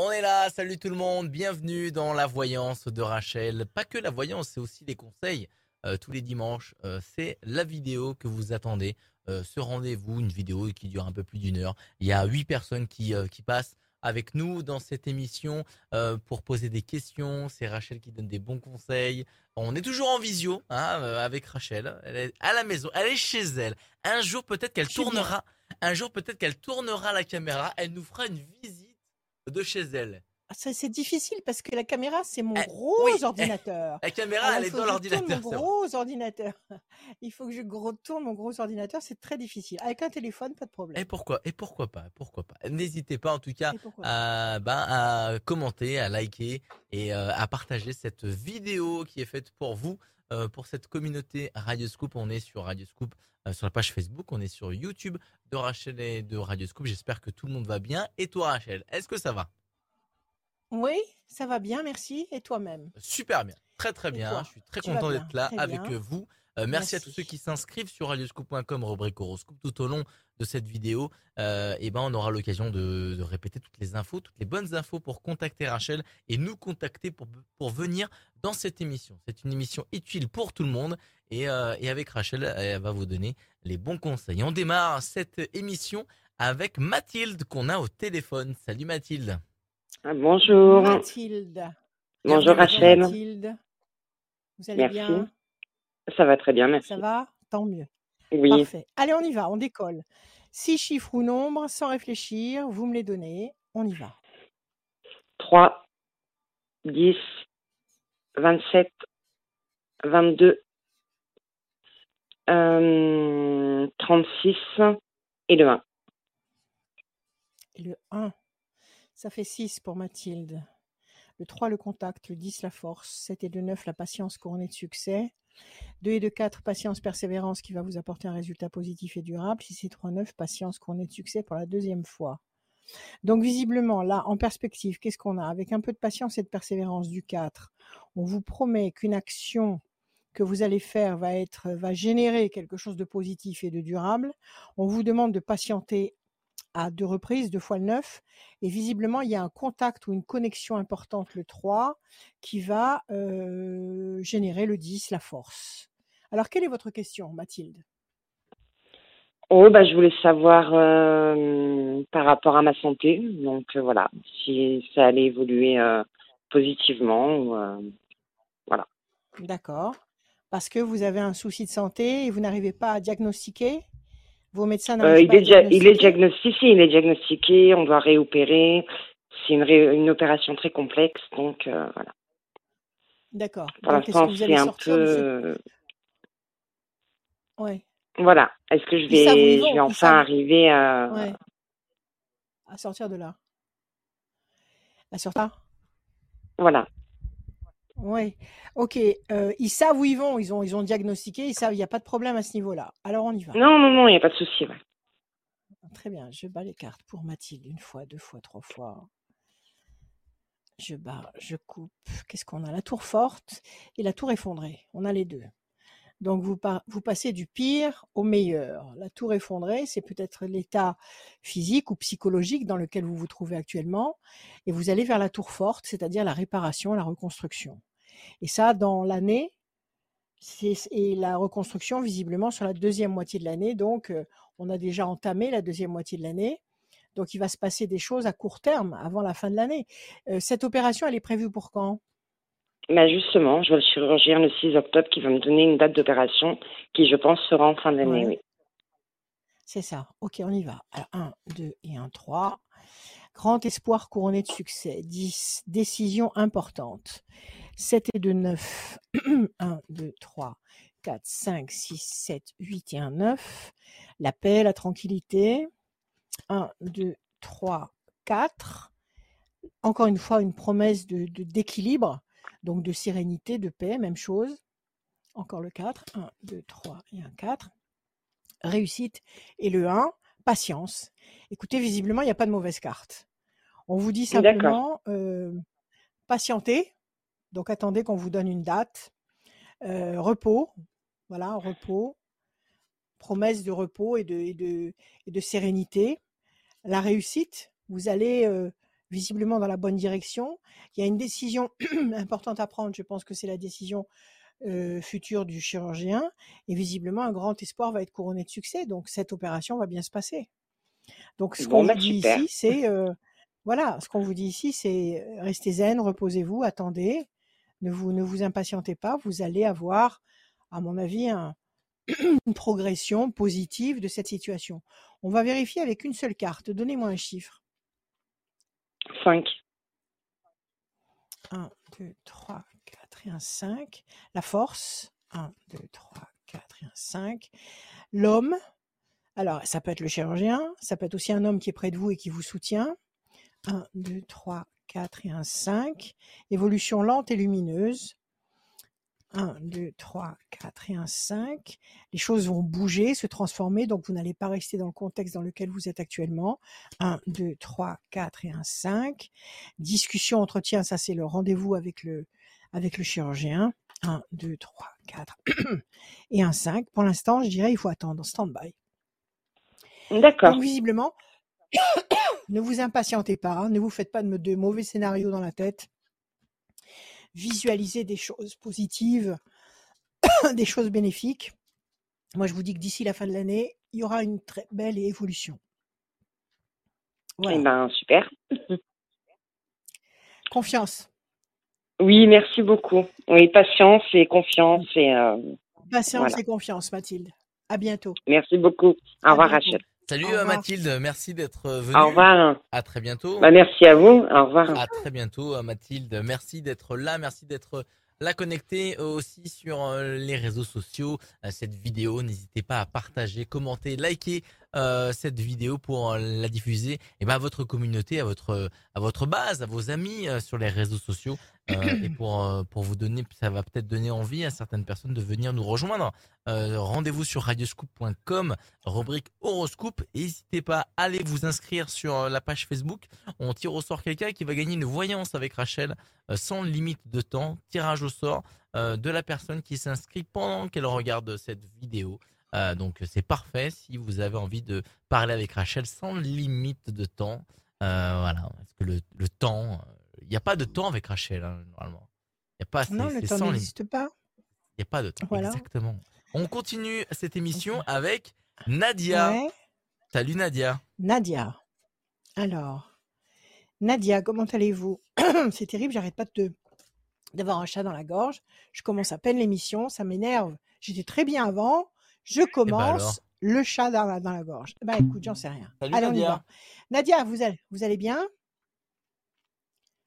On est là, salut tout le monde, bienvenue dans la voyance de Rachel. Pas que la voyance, c'est aussi les conseils euh, tous les dimanches. Euh, c'est la vidéo que vous attendez. Euh, ce rendez-vous, une vidéo qui dure un peu plus d'une heure. Il y a huit personnes qui, qui passent avec nous dans cette émission pour poser des questions. C'est Rachel qui donne des bons conseils. On est toujours en visio hein, avec Rachel. Elle est à la maison, elle est chez elle. Un jour peut-être qu'elle tournera. Un jour peut-être qu'elle tournera la caméra. Elle nous fera une visite de chez elle. Ah, c'est difficile parce que la caméra, c'est mon eh, gros ordinateur. La caméra, elle est dans l'ordinateur. Mon gros ordinateur. Il faut que je retourne mon gros ordinateur. C'est très difficile. Avec un téléphone, pas de problème. Et pourquoi Et pourquoi pas Pourquoi pas N'hésitez pas, en tout cas, à, ben, à, commenter, à liker et euh, à partager cette vidéo qui est faite pour vous, euh, pour cette communauté Radioscoop. On est sur Radioscoop euh, sur la page Facebook. On est sur YouTube de Rachel et de Radioscoop. J'espère que tout le monde va bien. Et toi, Rachel, est-ce que ça va? Oui, ça va bien, merci. Et toi-même? Super bien, très très bien. Je suis très content d'être là avec vous. Euh, merci, à tous ceux qui s'inscrivent sur radioscoop.com, rubrique horoscope, tout au long de cette vidéo. Euh, et ben, on aura l'occasion de, répéter toutes les infos, toutes les bonnes infos pour contacter Rachel et nous contacter pour, pour venir dans cette émission. C'est une émission utile pour tout le monde et, euh, et avec Rachel, elle va vous donner les bons conseils. On démarre cette émission avec Mathilde qu'on a au téléphone. Salut Mathilde. Ah, bonjour. Mathilde. Bonjour Rachel. Mathilde. Vous allez bien? Ça va très bien, merci. Ça va? Tant mieux. Oui. Parfait. Allez, on y va, on décolle. Six chiffres ou nombres, sans réfléchir, vous me les donnez. On y va. 3, 10, 27, 22, 36 et le 1. Et le 1. Ça fait 6 pour Mathilde. Le 3, le contact. Le 10, la force. 7 et 2, 9, la patience couronnée de succès. 2 et 2, 4, patience, persévérance qui va vous apporter un résultat positif et durable. 6 et 3, 9, patience couronnée de succès pour la deuxième fois. Donc visiblement, là, en perspective, qu'est-ce qu'on a? Avec un peu de patience et de persévérance du 4, on vous promet qu'une action que vous allez faire va être va générer quelque chose de positif et de durable. On vous demande de patienter à deux reprises, deux fois le 9. Et visiblement, il y a un contact ou une connexion importante, le 3, qui va générer le 10, la force. Alors, quelle est votre question, Mathilde? Oh, bah, je voulais savoir par rapport à ma santé. Donc, voilà, si ça allait évoluer positivement. voilà. D'accord. Parce que vous avez un souci de santé et vous n'arrivez pas à diagnostiquer? Vos médecins euh, il, est il est diagnostiqué, il est diagnostiqué, on doit réopérer. C'est une, une opération très complexe, donc euh, voilà. D'accord. Pour l'instant, c'est un peu. Ouais. Voilà. Est-ce que je vais, je vais enfin arriver à. Ouais. À sortir de là. À sortir. Voilà. Oui, ok. ils savent où ils vont, ils ont, ils ont diagnostiqué, ils savent, il n'y a pas de problème à ce niveau-là. Alors on y va. Non, non, non, il n'y a pas de souci. Très bien, je bats les cartes pour Mathilde, une fois, deux fois, trois fois. Je bats, je coupe. Qu'est-ce qu'on a? La tour forte et la tour effondrée. On a les deux. Donc vous, vous passez du pire au meilleur. La tour effondrée, c'est peut-être l'état physique ou psychologique dans lequel vous vous trouvez actuellement, et vous allez vers la tour forte, c'est-à-dire la réparation, la reconstruction. Et ça, dans l'année, et la reconstruction visiblement sur la deuxième moitié de l'année. Donc, on a déjà entamé la deuxième moitié de l'année. Donc, il va se passer des choses à court terme, avant la fin de l'année. cette opération, elle est prévue pour quand? Bah justement, je vois le chirurgien le 6 octobre qui va me donner une date d'opération qui, je pense, sera en fin d'année, oui. C'est ça. Ok, on y va. Alors, 1, 2 et 1, 3. Grand espoir couronné de succès. 10. Décision importante. 7 et 2, 9. 1, 2, 3, 4, 5, 6, 7, 8 et 1, 9. La paix, la tranquillité. 1, 2, 3, 4. Encore une fois, une promesse de, d'équilibre, donc de sérénité, de paix, même chose. Encore le 4. 1, 2, 3 et 1, 4. Réussite. Et le 1, patience. Écoutez, visiblement, il n'y a pas de mauvaise carte. On vous dit simplement euh, patienter, donc attendez qu'on vous donne une date. Euh, repos, voilà, repos, promesse de repos et de, et de, sérénité. La réussite, vous allez euh, visiblement dans la bonne direction. Il y a une décision importante à prendre. Je pense que c'est la décision euh, future du chirurgien. Et visiblement, un grand espoir va être couronné de succès. Donc, cette opération va bien se passer. Donc, ce qu'on Bon, vous dit super. ici, c'est voilà, ce qu'on vous dit ici, c'est restez zen, reposez-vous, attendez, ne vous ne vous impatientez pas. Vous allez avoir, à mon avis, un- une progression positive de cette situation. On va vérifier avec une seule carte. Donnez-moi un chiffre. 5. 1, 2, 3, 4 et un 5. La force. 1, 2, 3, 4 et un 5. L'homme. Alors, ça peut être le chirurgien. Ça peut être aussi un homme qui est près de vous et qui vous soutient. 1, 2, 3, 4 et un 5. Évolution lente et lumineuse. 1, 2, 3, 4 et un 5. Les choses vont bouger, se transformer, donc vous n'allez pas rester dans le contexte dans lequel vous êtes actuellement. 1, 2, 3, 4 et un 5. Discussion, entretien, ça c'est le rendez-vous avec le, avec le chirurgien. 1, 2, 3, 4 et un 5. Pour l'instant, je dirais il faut attendre, stand-by. D'accord. Donc visiblement, ne vous impatientez pas, hein, ne vous faites pas de, de mauvais scénarios dans la tête. Visualisez des choses positives, des choses bénéfiques. Moi, je vous dis que d'ici la fin de l'année, il y aura une très belle évolution. Eh ben, super. Confiance. Oui, merci beaucoup. Oui, patience et confiance et euh, Patience Voilà. et confiance, Mathilde. À bientôt. merci beaucoup. Au revoir. Rachel. Salut euh. Mathilde, merci d'être euh, venue. Au revoir. À très bientôt. Bah, merci à vous. Au revoir. À très bientôt, euh, Mathilde. Merci d'être là, merci d'être là connecté euh, aussi sur euh, les réseaux sociaux. Euh, Cette vidéo, n'hésitez pas à partager, commenter, liker euh, cette vidéo pour euh, la diffuser et ben, à votre communauté, à votre, à votre base, à vos amis euh, sur les réseaux sociaux. euh, et pour, euh, pour vous donner, ça va peut-être donner envie à certaines personnes de venir nous rejoindre. Euh, Rendez-vous sur radioscoop.com, rubrique horoscope. N'hésitez pas à aller vous inscrire sur euh, la page Facebook on tire au sort quelqu'un qui va gagner une voyance avec Rachel euh, sans limite de temps. Tirage au sort euh, de la personne qui s'inscrit pendant qu'elle regarde cette vidéo. Euh, donc c'est parfait si vous avez envie de parler avec Rachel sans limite de temps. Euh, voilà, parce que le, le temps, il n'y a pas de temps avec Rachel hein, normalement. Il y a pas, Non, le temps n'existe pas. Il n'y a pas de temps. Voilà. Exactement. On continue cette émission avec Nadia. Ouais. Salut Nadia. Nadia. Alors, Nadia, comment allez-vous? C'est terrible, j'arrête pas de d'avoir un chat dans la gorge. Je commence à peine l'émission, ça m'énerve. J'étais très bien avant. Je Eh ben commence le chat dans la, dans la gorge. Bah écoute, j'en sais rien. Salut Allez, on y Nadia. va. Nadia, vous allez, vous allez bien?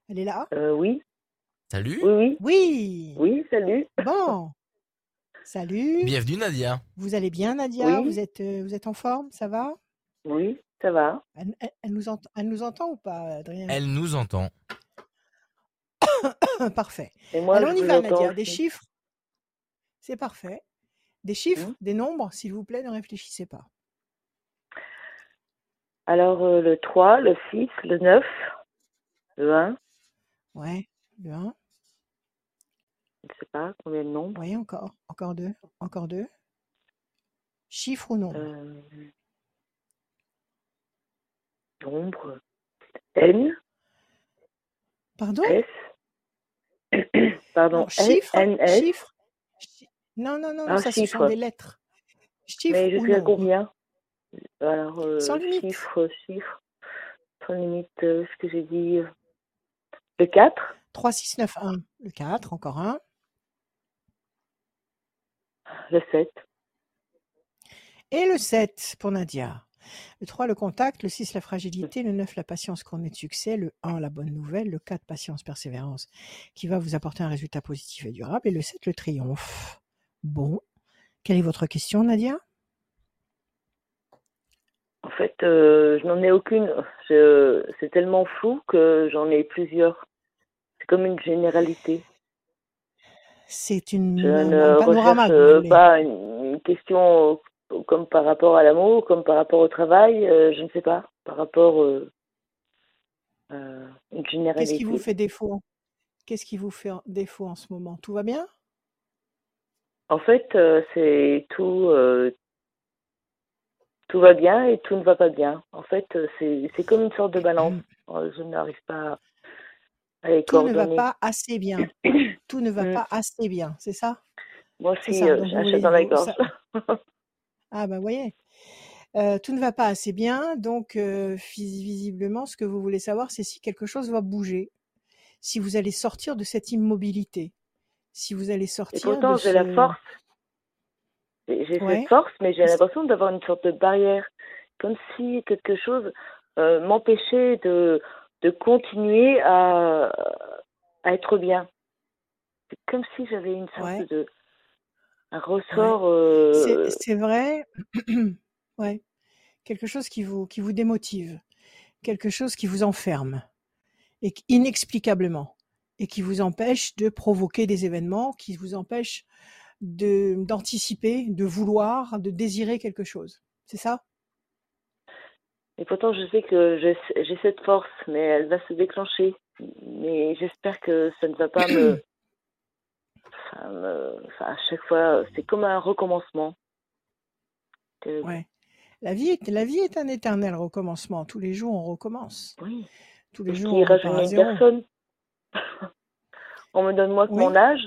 Elle est là? Euh, oui, Salut. oui, oui, Oui. oui, salut. Bon. Salut. Bienvenue Nadia. Vous allez bien, Nadia? Oui. vous, êtes, euh, vous êtes en forme? Ça va? Oui, ça va. elle, elle- elle nous entend, elle nous entend ou pas, Adrien? Elle nous entend. Parfait. Et moi, Alors on y va, Nadia. Des chiffres? C'est parfait. Des chiffres, Mhm. des nombres, s'il vous plaît, ne réfléchissez pas. Alors, euh, le 3, le 6, le 9, le 1, Ouais, le 1. je ne sais pas combien de nombres. Oui, encore. Encore deux. Encore deux. Chiffre ou nombre? Euh, nombre. N, Pardon? S. Pardon, Non, N, chiffre, N, S. chiffre. Non, non, non, ça, ce sont chiffre. des lettres. Chiffre Mais nombre combien? Alors, euh, Sans limite. chiffre, chiffre. Sans limite, euh, ce que j'ai dit. euh, Le 4, 3, 6, 9, 1. Le 4, encore un. le 7, Et le 7 pour Nadia. Le 3, le contact. Le 6, la fragilité. Le 9, la patience couronnée de succès. Le 1, la bonne nouvelle. Le 4, patience, persévérance, qui va vous apporter un résultat positif et durable. Et le 7, le triomphe. Bon. Quelle est votre question, Nadia? En fait, euh, je n'en ai aucune. C'est tellement flou que j'en ai plusieurs. C'est comme une généralité. C'est une, Je un ne panorama recherche pas une, une question euh, comme par rapport à l'amour, comme par rapport au travail, euh, je ne sais pas. Par rapport euh, euh, une Qu'est-ce généralité. qui vous fait défaut? Qu'est-ce qui vous fait défaut en ce moment? Tout va bien? En fait, euh, c'est tout. euh, tout va bien et tout ne va pas bien. En fait, euh, c'est comme une sorte de balance. euh, je n'arrive pas à les Tout ne va pas assez bien. Tout ne va Mm. pas assez bien, c'est ça? Moi aussi, euh, j'ai dans la gorge. ça ah bah, voyez. Tout ne va pas assez bien, donc visiblement, ce que vous voulez savoir, c'est si quelque chose va bouger. Si vous allez sortir de cette immobilité. Si vous allez Et sortir de pourtant, j'ai la ce force. J'ai cette force, mais j'ai l'impression d'avoir une sorte de barrière. Comme si quelque chose euh, m'empêchait de, de continuer à, à être bien. C'est comme si j'avais une sorte Ouais. de un ressort. C'est euh, c'est vrai. Ouais. Quelque chose qui vous qui vous démotive. Quelque chose qui vous enferme et inexplicablement et qui vous empêche de provoquer des événements, qui vous empêche d'anticiper, de vouloir, de désirer quelque chose. C'est ça? Et pourtant, je sais que j'ai cette force, mais elle va se déclencher. Mais j'espère que ça ne va pas me. enfin, à chaque fois, c'est comme un recommencement. Que- Ouais. La vie est la vie est un éternel recommencement. Tous les jours, on recommence. oui. Tous les jours, on zéro. personne. On me donne moins que Oui. mon âge.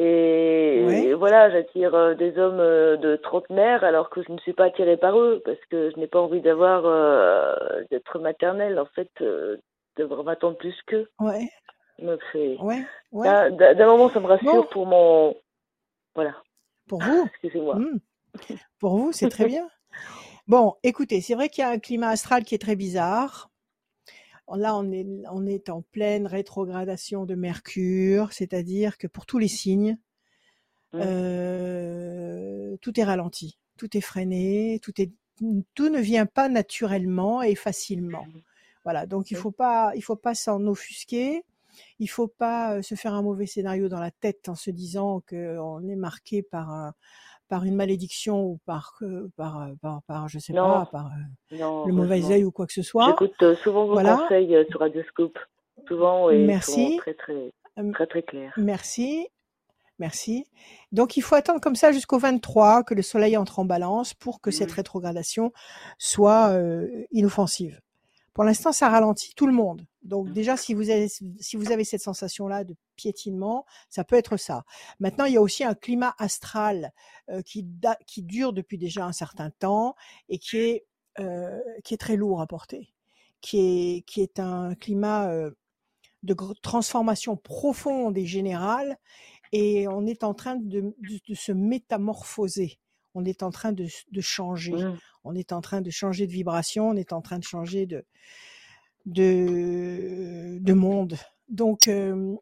Et, voilà, j'attire euh, des hommes euh, de trentenaire alors que je ne suis pas attirée par eux parce que je n'ai pas envie d'avoir euh, d'être maternelle en fait, euh, d'avoir 20 ans de plus qu'eux. Ouais. Donc c'est Ouais. Ouais. d'un moment ça me rassure Bon. pour mon voilà. Pour vous? Excusez-moi. Mmh. Pour vous, c'est très bien. Bon, écoutez, c'est vrai qu'il y a un climat astral qui est très bizarre. Là, on est, on est en pleine rétrogradation de Mercure, c'est-à-dire que pour tous les signes, Mm. euh, tout est ralenti, tout est freiné, tout est, tout ne vient pas naturellement et facilement. Voilà, donc il Oui. faut pas, il faut pas s'en offusquer. Il faut pas euh, se faire un mauvais scénario dans la tête en se disant qu'on est marqué par un, par une malédiction ou par, euh, par, par, par, je sais Non. pas, par euh, Non, le mauvais œil ou quoi que ce soit. J'écoute euh, souvent vos Voilà. conseils euh, sur Radioscope. Souvent et Merci. souvent très très très très clair. Merci. Merci. Donc, il faut attendre comme ça jusqu'au 23 que le soleil entre en balance pour que cette Mhm. rétrogradation soit euh, inoffensive. Pour l'instant, ça ralentit tout le monde. Donc, Mhm. déjà, si vous avez, si vous avez cette sensation-là de piétinement, ça peut être ça. Maintenant, il y a aussi un climat astral euh, qui, da- qui dure depuis déjà un certain temps et qui est, euh, qui est très lourd à porter, qui est, qui est un climat euh, de transformation profonde et générale et on est en train de, de- de se métamorphoser. On est en train de, changer. Mm. On est en train de changer de vibration. On est en train de changer de, de, de monde. Donc, euh,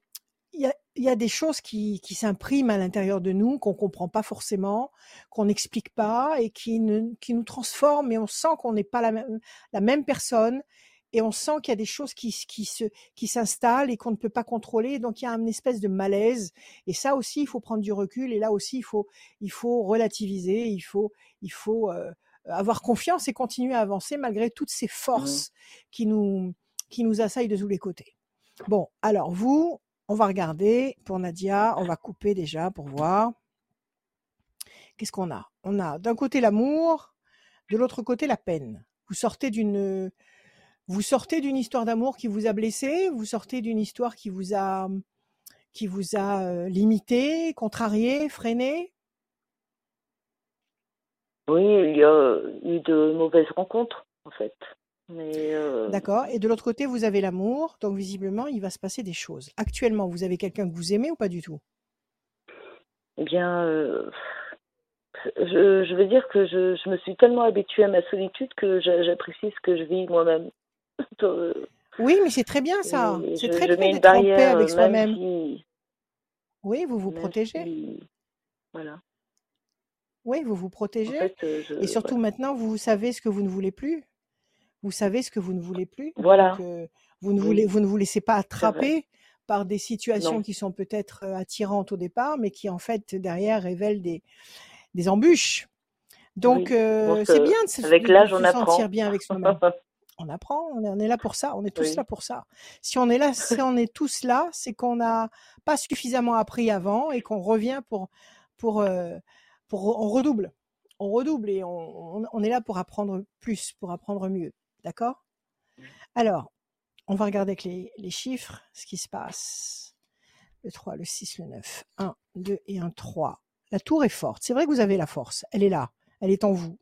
il y, a, il y a des choses qui, qui s'impriment à l'intérieur de nous, qu'on comprend pas forcément, qu'on n'explique pas et qui, ne, qui nous transforment. Et on sent qu'on n'est pas la même, la même personne. Et on sent qu'il y a des choses qui, se, qui s'installent et qu'on ne peut pas contrôler. Donc, il y a une espèce de malaise. Et ça aussi, il faut prendre du recul. Et là aussi, il faut, il faut relativiser. Il faut, il faut euh, avoir confiance et continuer à avancer malgré toutes ces forces qui nous, qui nous assaillent de tous les côtés. Bon, alors vous, on va regarder pour Nadia. On va couper déjà pour voir. Qu'est-ce qu'on a? On a d'un côté l'amour, de l'autre côté la peine. Vous sortez d'une vous sortez d'une histoire d'amour qui vous a blessé, vous sortez d'une histoire qui vous a qui vous a euh, limité, contrarié, freiné? Oui, il y a eu de mauvaises rencontres, en fait. Euh, D'accord. Et de l'autre côté, vous avez l'amour. Donc visiblement, il va se passer des choses. Actuellement, vous avez quelqu'un que vous aimez ou pas du tout? Eh bien, euh, je, je veux dire que je, je me suis tellement habituée à ma solitude que j'a- j'apprécie ce que je vis moi-même. Euh, Oui, mais c'est très bien ça. et C'est très je bien d'être en paix avec euh, soi-même. si, Oui, vous vous même protégez. si- voilà. Oui, vous vous En protégez. fait, euh, je, Et surtout maintenant, vous savez ce que vous ne voulez plus. Vous savez ce que vous ne voulez plus. Voilà. Donc, euh, vous, ne Oui. voulez, vous ne vous laissez pas attraper par des situations Non. qui sont peut-être euh, attirantes au départ, mais qui en fait derrière révèlent des, des embûches. Donc, Oui. Euh, c'est bien de se, avec de- se sentir bien avec soi-même. On apprend, on est, là pour ça, on est tous Oui. là pour ça. Si on est là, si on est tous là, c'est qu'on n'a pas suffisamment appris avant et qu'on revient pour, pour, euh, pour, on redouble, on redouble et on, on, on est là pour apprendre plus, pour apprendre mieux. D'accord? Alors, on va regarder avec les, les chiffres ce qui se passe. Le 3, le 6, le 9. 1, 2 et 1, 3. La tour est forte. C'est vrai que vous avez la force. Elle est là. Elle est en vous.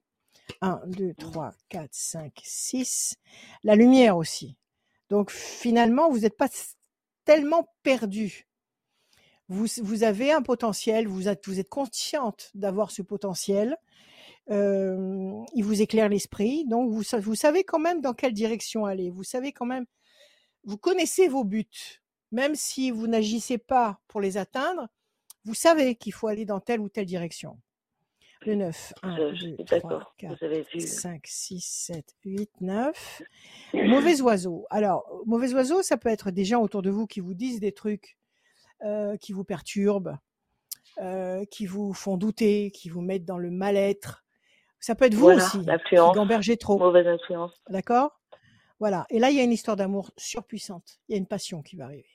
1, 2, 3, 4, 5, 6. La lumière aussi. Donc finalement, vous n'êtes pas tellement perdu. Vous, avez un potentiel, vous êtes, consciente d'avoir ce potentiel. Il vous éclaire l'esprit, donc vous savez quand même dans quelle direction aller. Vous savez quand même, vous connaissez vos buts, même si vous n'agissez pas pour les atteindre. Vous savez qu'il faut aller dans telle ou telle direction. Le 9, 1, Je, je 2, suis 3, d'accord. 4, Vous avez vu. 5, 6, 7, 8, 9. Mauvais oiseau. Alors, mauvais oiseau, ça peut être des gens autour de vous qui vous disent des trucs euh, qui vous perturbent, euh, qui vous font douter, qui vous mettent dans le mal-être. Ça peut être vous Voilà, aussi, qui gambergez trop. Mauvaise influence. D'accord? Voilà. Et là, il y a une histoire d'amour surpuissante. Il y a une passion qui va arriver.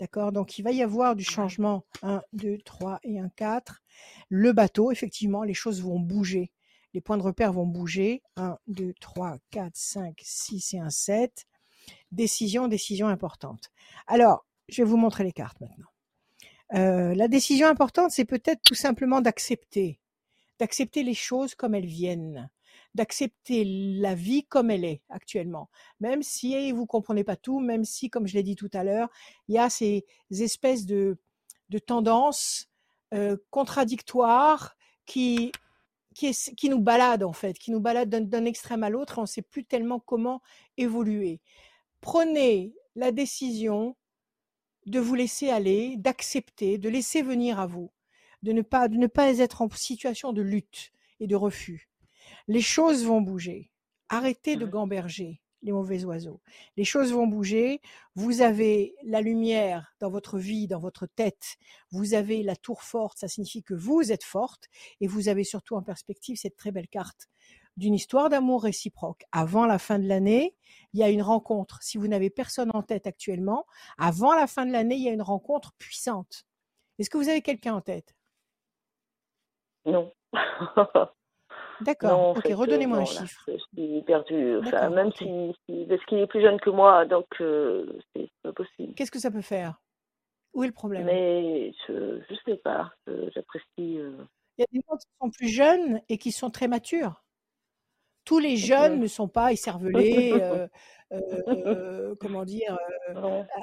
D'accord? Donc, il va y avoir du changement. 1, 2, 3 et 1, 4. Le bateau, effectivement, les choses vont bouger. Les points de repère vont bouger. 1, 2, 3, 4, 5, 6 et 1, 7. Décision, décision importante. Alors, je vais vous montrer les cartes maintenant. Euh, la décision importante, c'est peut-être tout simplement d'accepter. D'accepter les choses comme elles viennent d'accepter la vie comme elle est actuellement. Même si vous comprenez pas tout, même si, comme je l'ai dit tout à l'heure, il y a ces espèces de, de tendances euh, contradictoires qui, qui, nous baladent en fait, qui nous baladent d'un- d'un extrême à l'autre et on ne sait plus tellement comment évoluer. Prenez la décision de vous laisser aller, d'accepter, de laisser venir à vous, de ne pas, de ne pas être en situation de lutte et de refus. Les choses vont bouger. Arrêtez de Mhm. gamberger les mauvais oiseaux. Les choses vont bouger. Vous avez la lumière dans votre vie, dans votre tête. Vous avez la tour forte. Ça signifie que vous êtes forte et vous avez surtout en perspective cette très belle carte d'une histoire d'amour réciproque. Avant la fin de l'année, il y a une rencontre. Si vous n'avez personne en tête actuellement, avant la fin de l'année, il y a une rencontre puissante. Est-ce que vous avez quelqu'un en tête? Non. D'accord. ok, euh, redonnez-moi un là, chiffre. je suis perdue. Enfin, même si, si- parce qu'il est plus jeune que moi, donc euh, c'est pas possible. Qu'est-ce que ça peut faire? Où est le problème? Mais je, je sais pas. J'apprécie. euh, Il y a des gens qui sont plus jeunes et qui sont très matures. Tous les jeunes ne sont pas écervelés, euh, comment dire,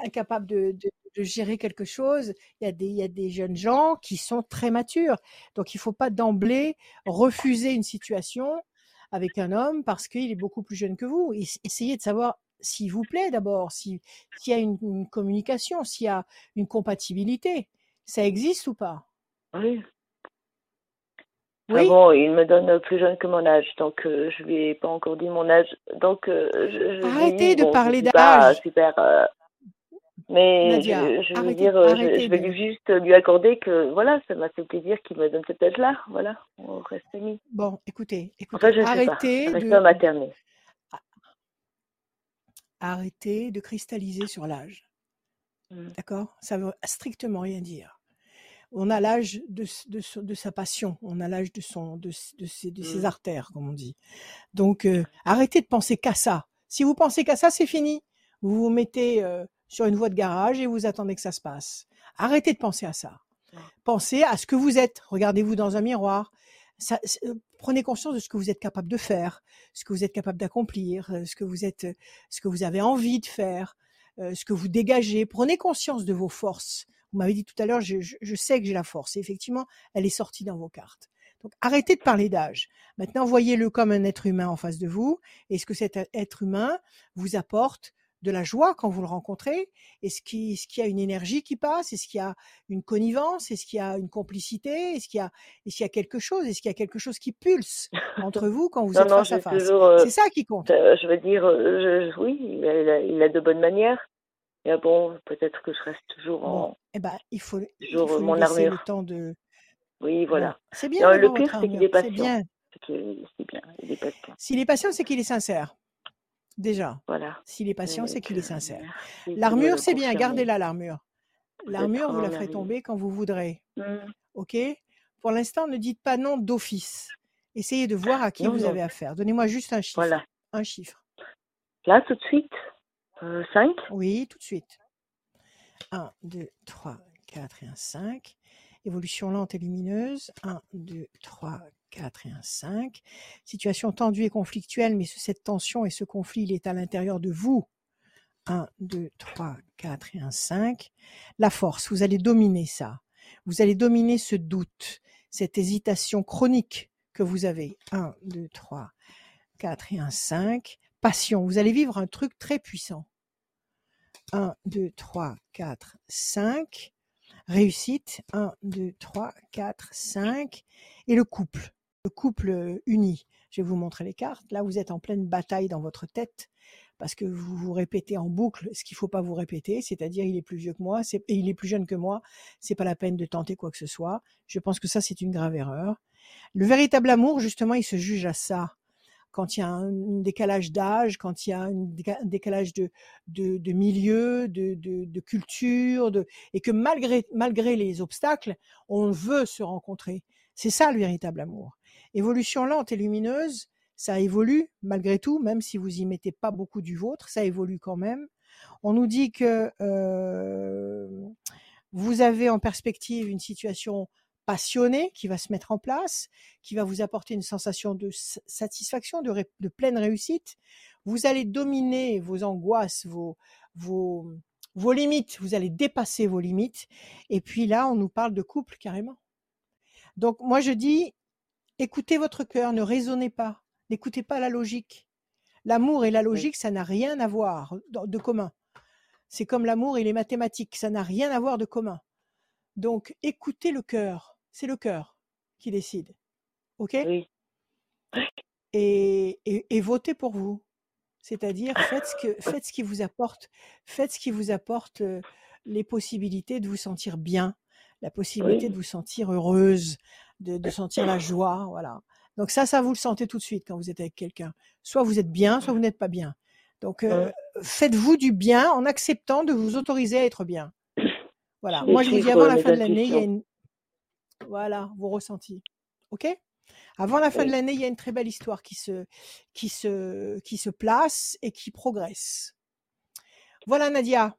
incapables de, de- de gérer quelque chose. Il y, a des, il y a des jeunes gens qui sont très matures. Donc, il ne faut pas d'emblée refuser une situation avec un homme parce qu'il est beaucoup plus jeune que vous. Es- Essayez de savoir s'il vous plaît d'abord, si- s'il y a une, une communication, s'il y a une compatibilité. Ça existe ou pas? Oui. Ah Oui bon, il me donne plus jeune que mon âge, donc euh, je lui ai pas encore dit mon âge. Donc euh, je, je Arrêtez de bon, parler pas d'âge. super, euh, mais Nadia, je, je veux arrêtez, dire, je, arrêtez je vais de... juste lui accorder que voilà, ça m'a fait plaisir qu'il me donne cet âge-là, voilà, on reste amis. Bon, écoutez, Enfin, écoutez, je arrêtez pas de, materner. arrêtez de cristalliser sur l'âge. Mm. D'accord? Ça veut strictement rien dire. On a l'âge de, de, de sa passion, on a l'âge de, son, de, de, ses, de ses Mm. artères, comme on dit. Donc, euh, arrêtez de penser qu'à ça. Si vous pensez qu'à ça, c'est fini. Vous vous mettez euh, sur une voie de garage et vous attendez que ça se passe. Arrêtez de penser à ça. Pensez à ce que vous êtes. Regardez-vous dans un miroir. Ça- euh, prenez conscience de ce que vous êtes capable de faire, ce que vous êtes capable d'accomplir, euh, ce que vous êtes, euh, ce que vous avez envie de faire, ce que vous dégagez. Prenez conscience de vos forces. Vous m'avez dit tout à l'heure, je, je- je sais que j'ai la force. Et effectivement, elle est sortie dans vos cartes. Donc, arrêtez de parler d'âge. Maintenant, voyez-le comme un être humain en face de vous. Est-ce que cet être humain vous apporte de la joie quand vous le rencontrez Est-ce qu'il qu'il y a une énergie qui passe? Est-ce qu'il y a une connivence? Est-ce qu'il y a une complicité? Est-ce qu'il y qu'il y a quelque chose? Est-ce qu'il y a quelque chose qui pulse entre vous quand vous Non, êtes non, face à face? toujours, euh, C'est ça qui compte. euh, je veux dire, euh, je, oui, il a, il a- de bonnes manières. Et bon, peut-être que je reste toujours Bon, en, eh ben, il faut, il toujours faut lui mon laisser le temps de. Oui, Bon, voilà. c'est bien Non, le pire, c'est qu'il est patient. C'est bien, est. S'il est patient, c'est qu'il est sincère. Déjà. Voilà. S'il est patient, c'est qu'il est euh, sincère. L'armure, c'est bien. Gardez-la, l'armure. L'armure, vous la ferez tomber quand vous voudrez. Hmm. OK? Pour l'instant, ne dites pas non d'office. Essayez de voir à qui Non, vous non. avez affaire. Donnez-moi juste un chiffre. Voilà. Un chiffre. Là, tout de suite Euh, 5 Oui, tout de suite. 1, 2, 3, 4 et un 5. Évolution lente et lumineuse. 1, 2, 3, 4 et un 5. Situation tendue et conflictuelle, mais cette tension et ce conflit, il est à l'intérieur de vous. 1, 2, 3, 4 et un 5. La force, vous allez dominer ça. Vous allez dominer ce doute, cette hésitation chronique que vous avez. 1, 2, 3, 4 et un 5. Passion, vous allez vivre un truc très puissant. 1, 2, 3, 4, 5. Réussite, 1, 2, 3, 4, 5. Et le couple, le couple uni. Je vais vous montrer les cartes. Là, vous êtes en pleine bataille dans votre tête parce que vous vous répétez en boucle ce qu'il faut pas vous répéter, c'est-à-dire il est plus vieux que moi, et il est plus jeune que moi, c'est pas la peine de tenter quoi que ce soit. Je pense que ça c'est une grave erreur. Le véritable amour, justement, il se juge à ça. Quand il y a un décalage d'âge, quand il y a un décalage de, de, milieu, de, culture, et que malgré, malgré les obstacles, on veut se rencontrer. C'est ça le véritable amour. Évolution lente et lumineuse, ça évolue malgré tout, même si vous y mettez pas beaucoup du vôtre, ça évolue quand même. On nous dit que euh, vous avez en perspective une situation passionnée qui va se mettre en place, qui va vous apporter une sensation de satisfaction, de, pleine réussite. Vous allez dominer vos angoisses, vos, vos limites, vous allez dépasser vos limites. Et puis là, on nous parle de couple carrément. Donc moi, je dis, écoutez votre cœur, ne raisonnez pas. N'écoutez pas la logique. L'amour et la logique, ça n'a rien à voir de commun. C'est comme l'amour et les mathématiques, ça n'a rien à voir de commun. Donc, écoutez le cœur. C'est le cœur qui décide. OK? Oui. Et, et, votez pour vous. C'est-à-dire, faites ce, que, faites ce qui vous apporte, faites ce qui vous apporte euh, les possibilités de vous sentir bien, la possibilité de vous sentir heureuse, de, de sentir la joie. Voilà. Donc ça, ça vous le sentez tout de suite quand vous êtes avec quelqu'un. Soit vous êtes bien, soit vous n'êtes pas bien. Donc euh, faites-vous du bien en acceptant de vous autoriser à être bien. Voilà. Moi, je vous dis avant la fin de l'année, il y a une voilà vos ressentis. Ok? Avant la fin de l'année, il y a une très belle histoire qui se qui se qui se place et qui progresse. Voilà Nadia.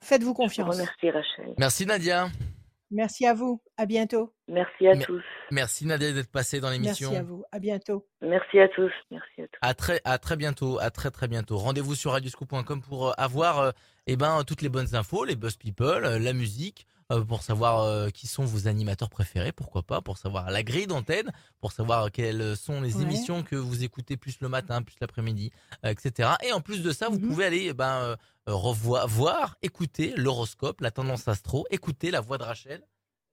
Faites-vous confiance. Merci Rachel. Merci Nadia. Merci à vous. À bientôt. Merci à tous. Merci Nadia d'être passée dans l'émission. Merci à vous. À bientôt. Merci à tous. Merci à tous. À très, à très bientôt. À très très bientôt. Rendez-vous sur radioscoop.com pour euh, avoir euh, eh ben, toutes les bonnes infos, les buzz people, euh, la musique, pour savoir qui sont vos animateurs préférés, pourquoi pas, pour savoir la grille d'antenne, pour savoir quelles sont les émissions que vous écoutez plus le matin, plus l'après-midi, etc. Et en plus de ça, vous mmh pouvez aller eh ben, revoir, voir, écouter l'horoscope, la tendance astro, écouter la voix de Rachel.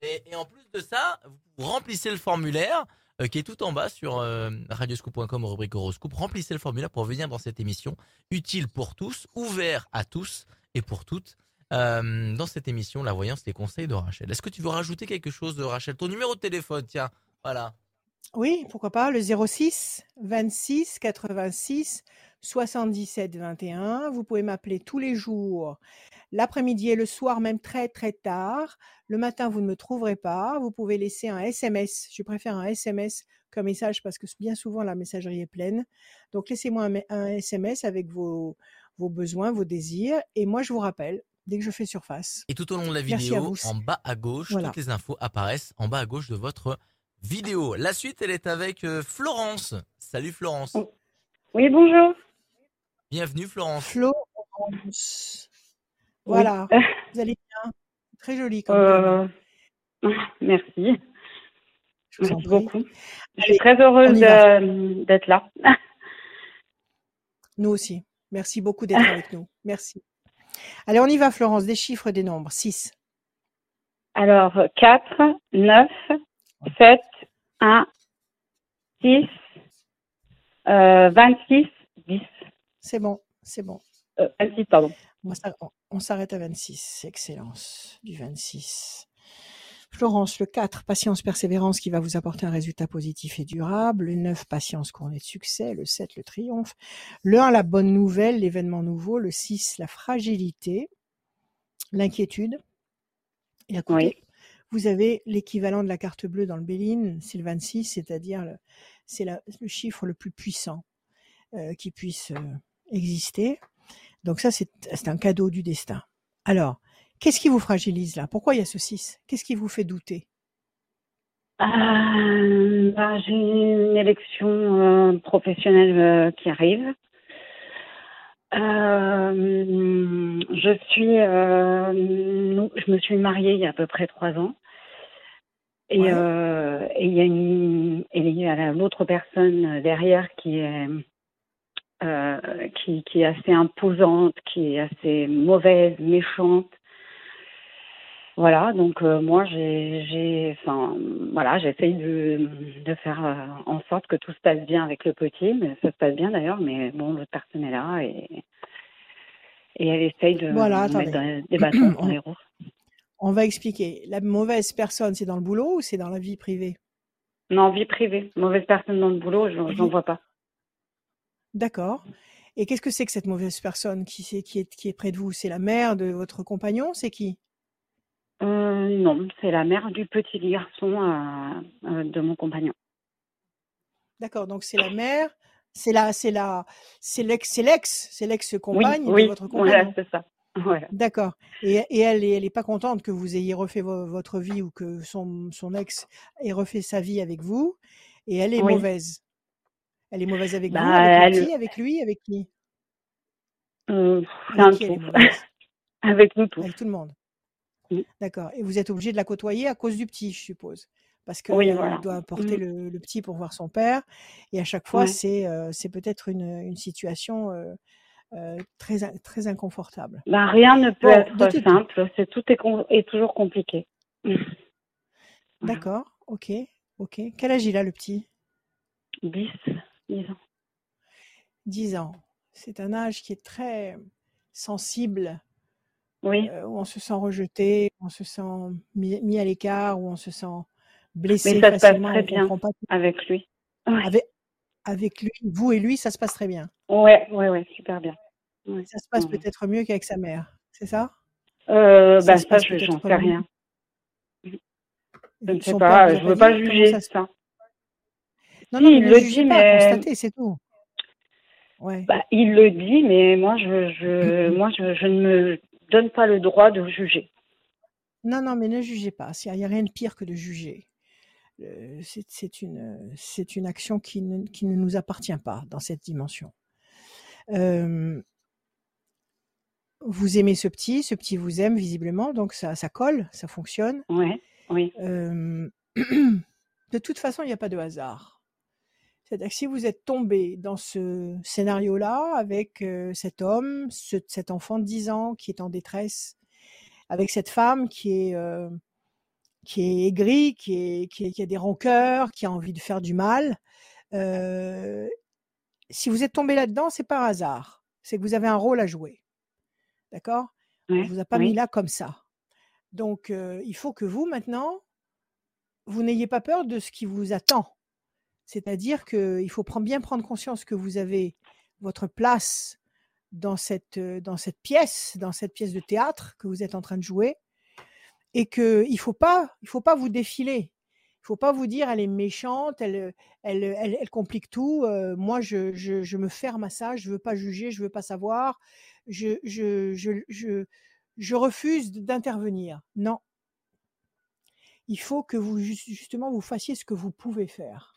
Et, en plus de ça, vous remplissez le formulaire euh, qui est tout en bas sur euh, radioscoop.com rubrique horoscope. Remplissez le formulaire pour venir dans cette émission utile pour tous, ouvert à tous et pour toutes. Euh, dans cette émission, la voyance, les conseils de Rachel. Est-ce que tu veux rajouter quelque chose de Rachel? Ton numéro de téléphone, tiens, voilà. Oui, pourquoi pas, le 06 26 86 77 21. Vous pouvez m'appeler tous les jours, l'après-midi et le soir, même très très tard. Le matin, vous ne me trouverez pas. Vous pouvez laisser un SMS. Je préfère un SMS qu'un message parce que bien souvent la messagerie est pleine. Donc laissez-moi un, SMS avec vos besoins, vos désirs. Et moi, je vous rappelle dès que je fais surface. Et tout au long de la vidéo, en bas à gauche, toutes les infos apparaissent en bas à gauche de votre vidéo. La suite, elle est avec euh, Florence. Salut Florence. Oui, bonjour. Bienvenue Florence. Florence. Voilà. Vous allez bien? Très joli comme euh... Merci. Merci beaucoup. Je suis très heureuse d'être là. Nous aussi. Merci beaucoup d'être avec nous. Merci. Allez, on y va, Florence. Des chiffres, des nombres. 6. Alors, 4, 9, 7, 1, 6, euh, 26, 10. C'est bon, c'est bon. Euh, 26, pardon. On s'arrête à 26. Excellence du 26. Florence, le 4, patience, persévérance qui va vous apporter un résultat positif et durable. Le 9, patience couronnée de succès. Le 7, le triomphe. Le 1, la bonne nouvelle, l'événement nouveau. Le 6, la fragilité, l'inquiétude. Et à côté, vous avez l'équivalent de la carte bleue dans le Béline, c'est le 26, c'est-à-dire c'est le chiffre le plus puissant euh, qui puisse euh, exister. Donc ça, c'est un cadeau du destin. Alors, qu'est-ce qui vous fragilise là? Pourquoi il y a ce 6 Qu'est-ce qui vous fait douter? Euh, bah, J'ai une élection euh, professionnelle euh, qui arrive. je suis, je me suis mariée il y a à peu près trois ans. Et il y a une, et il y a l'autre personne derrière qui est qui, qui, est assez imposante, qui est assez mauvaise, méchante. Voilà, donc euh, moi j'ai, enfin voilà, j'essaye de, de faire euh, en sorte que tout se passe bien avec le petit, mais ça se passe bien d'ailleurs, mais bon l'autre personne est là et et elle essaye de voilà, mettre des bâtons dans les roues. On va expliquer. La mauvaise personne, c'est dans le boulot ou c'est dans la vie privée? Non, vie privée. Mauvaise personne dans le boulot, je n'en vois pas. D'accord. Et qu'est-ce que c'est que cette mauvaise personne qui, est, qui, est, qui est près de vous? C'est la mère de votre compagnon? C'est qui? Euh, Non, c'est la mère du petit garçon euh, euh, de mon compagnon. D'accord, donc c'est la mère, c'est la, c'est la, c'est l'ex, c'est l'ex, c'est l'ex-compagne de votre compagnon. Oui, c'est ça. D'accord. Et, et, elle, elle est pas contente que vous ayez refait votre vie ou que son, son ex ait refait sa vie avec vous, et elle est mauvaise. Elle est mauvaise avec vous, bah, avec qui, avec lui, avec qui? Euh, avec, qui avec nous tous. Avec tout le monde. D'accord. Et vous êtes obligé de la côtoyer à cause du petit, je suppose. Parce qu'il oui, doit porter mmh. le, petit pour voir son père. Et à chaque fois, c'est euh, c'est peut-être une, une, situation euh, euh, très, très inconfortable. Bah, rien ne peut être simple. C'est tout est, est, toujours compliqué. D'accord. Ok. Ok. Quel âge il a, le petit? 10. 10 ans. 10 ans. C'est un âge qui est très sensible, oui. Euh, où on se sent rejeté, où on se sent mis, à l'écart, où on se sent blessé. Mais ça se passe très bien avec lui. Avec, avec lui, vous et lui, ça se passe très bien. Ouais, ouais, ouais, super bien. Ça se passe peut-être mieux qu'avec sa mère, c'est ça? Euh, ça, bah, ça j'en sais rien. Je ne sais pas, je ne veux pas juger ça. Non, non, il le dit, mais c'est tout. Ouais. Bah, il le dit, mais moi, je, je, moi je, je, ne me donne pas le droit de juger. Non, non, mais ne jugez pas. Il n'y a rien de pire que de juger. C'est une, une action qui ne, qui ne nous appartient pas dans cette dimension. Euh, vous aimez ce petit, ce petit vous aime visiblement, donc ça, ça colle, ça fonctionne. Ouais, oui. Euh, de toute façon, il n'y a pas de hasard. C'est-à-dire que si vous êtes tombé dans ce scénario-là avec cet homme, cet enfant de 10 ans qui est en détresse, avec cette femme qui est, qui est aigrie, qui, qui, a des rancœurs, qui a envie de faire du mal, si vous êtes tombé là-dedans, c'est un hasard. C'est que vous avez un rôle à jouer. D'accord? On ne vous a pas mis là comme ça. Donc, il faut que vous, maintenant, vous n'ayez pas peur de ce qui vous attend c'est-à-dire qu'il faut bien prendre conscience que vous avez votre place dans cette, dans cette pièce, dans cette pièce de théâtre que vous êtes en train de jouer, et qu'il ne faut pas, vous défiler. Il faut pas vous dire elle est méchante, elle, complique tout. moi, je, me ferme à ça. Je veux pas juger, je veux pas savoir. Je, je refuse d'intervenir. Non. Il faut que vous justement vous fassiez ce que vous pouvez faire.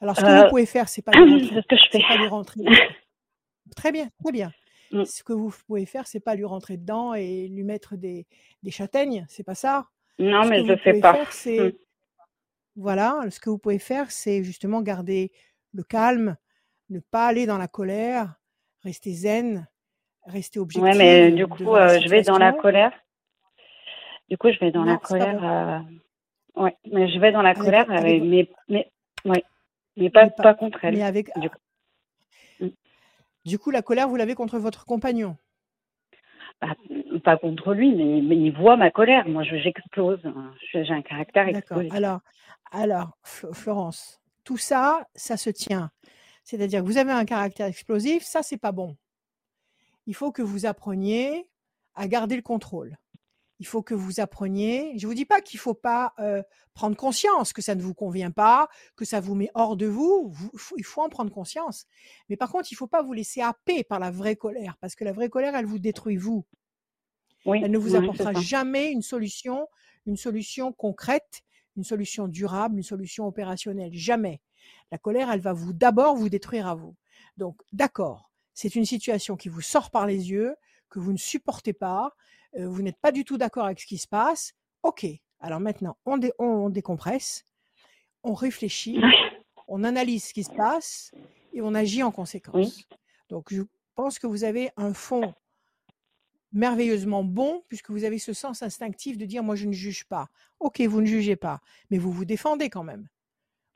Alors, ce que vous euh, pouvez faire, c'est pas, ce que je fais. pas lui rentrer. très bien, très bien. Mm. Ce que vous pouvez faire, c'est pas lui rentrer dedans et lui mettre des, des châtaignes, c'est pas ça. Non, mais je fais pas. c'est mm. voilà, ce que vous pouvez faire, c'est justement garder le calme, ne pas aller dans la colère, rester zen, rester objectif. Ouais, mais du coup, euh, je vais dans la colère. Du coup, je vais dans la colère. Euh... Ouais, mais je vais dans la colère, avec, mais, mais, ouais. Mais pas, pas, contre elle. Mais avec... du, coup. Mm. du coup, la colère, vous l'avez contre votre compagnon? Bah, Pas contre lui, mais, mais, il voit ma colère. Moi, j'explose. Hein. J'ai un caractère explosif. Alors, alors, Florence, tout ça, ça se tient. C'est-à-dire que vous avez un caractère explosif, ça, c'est pas bon. Il faut que vous appreniez à garder le contrôle. Il faut que vous appreniez. Je vous dis pas qu'il faut pas euh, prendre conscience que ça ne vous convient pas, que ça vous met hors de vous. Vous- faut- il faut en prendre conscience. Mais par contre, il faut pas vous laisser happer par la vraie colère, parce que la vraie colère, elle vous détruit vous. Oui, Elle ne vous apportera jamais une solution, une solution concrète, une solution durable, une solution opérationnelle. Jamais. La colère, elle va vous d'abord vous détruire à vous. Donc, d'accord, c'est une situation qui vous sort par les yeux, que vous ne supportez pas, euh, vous n'êtes pas du tout d'accord avec ce qui se passe. Ok. Alors maintenant, on, dé- on décompresse, on réfléchit, on analyse ce qui se passe et on agit en conséquence. Donc, je pense que vous avez un fond merveilleusement bon puisque vous avez ce sens instinctif de dire moi je ne juge pas. Ok, vous ne jugez pas, mais vous vous défendez quand même.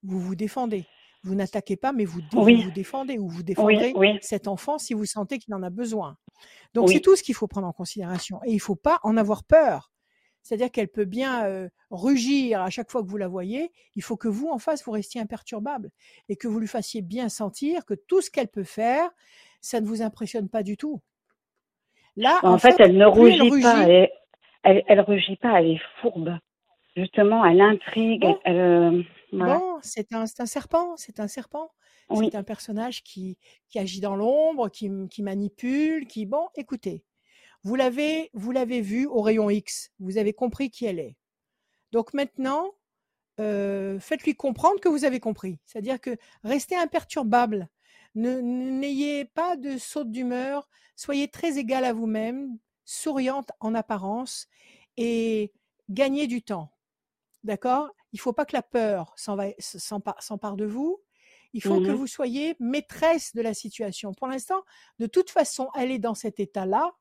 Vous vous défendez. Vous n'attaquez pas, mais vous, Oui. vous défendez ou vous défendrez Oui, oui. cet enfant si vous sentez qu'il en a besoin. Donc c'est tout ce qu'il faut prendre en considération et il faut pas en avoir peur. C'est-à-dire qu'elle peut bien euh, rugir à chaque fois que vous la voyez. Il faut que vous, en face, vous restiez imperturbable et que vous lui fassiez bien sentir que tout ce qu'elle peut faire, ça ne vous impressionne pas du tout. Là, En, fait, elle ne plus elle pas. rugit- Elle, elle, elle rugit pas. Elle est fourbe. Justement, elle intrigue. Bon. Elle, voilà. Bon, c'est un, serpent, c'est un serpent. Oui. C'est un personnage qui, qui agit dans l'ombre, qui, qui manipule, qui... Bon, écoutez, vous l'avez, vous l'avez vu au rayon X, vous avez compris qui elle est. Donc maintenant, euh, faites-lui comprendre que vous avez compris. C'est-à-dire que restez imperturbable. N'ayez pas de saute d'humeur. Soyez très égal à vous-même, souriante en apparence et gagnez du temps. D'accord? Il ne faut pas que la peur s'empare de vous. Il faut que Mhm. vous soyez maîtresse de la situation. Pour l'instant, de toute façon, elle est dans cet état-là.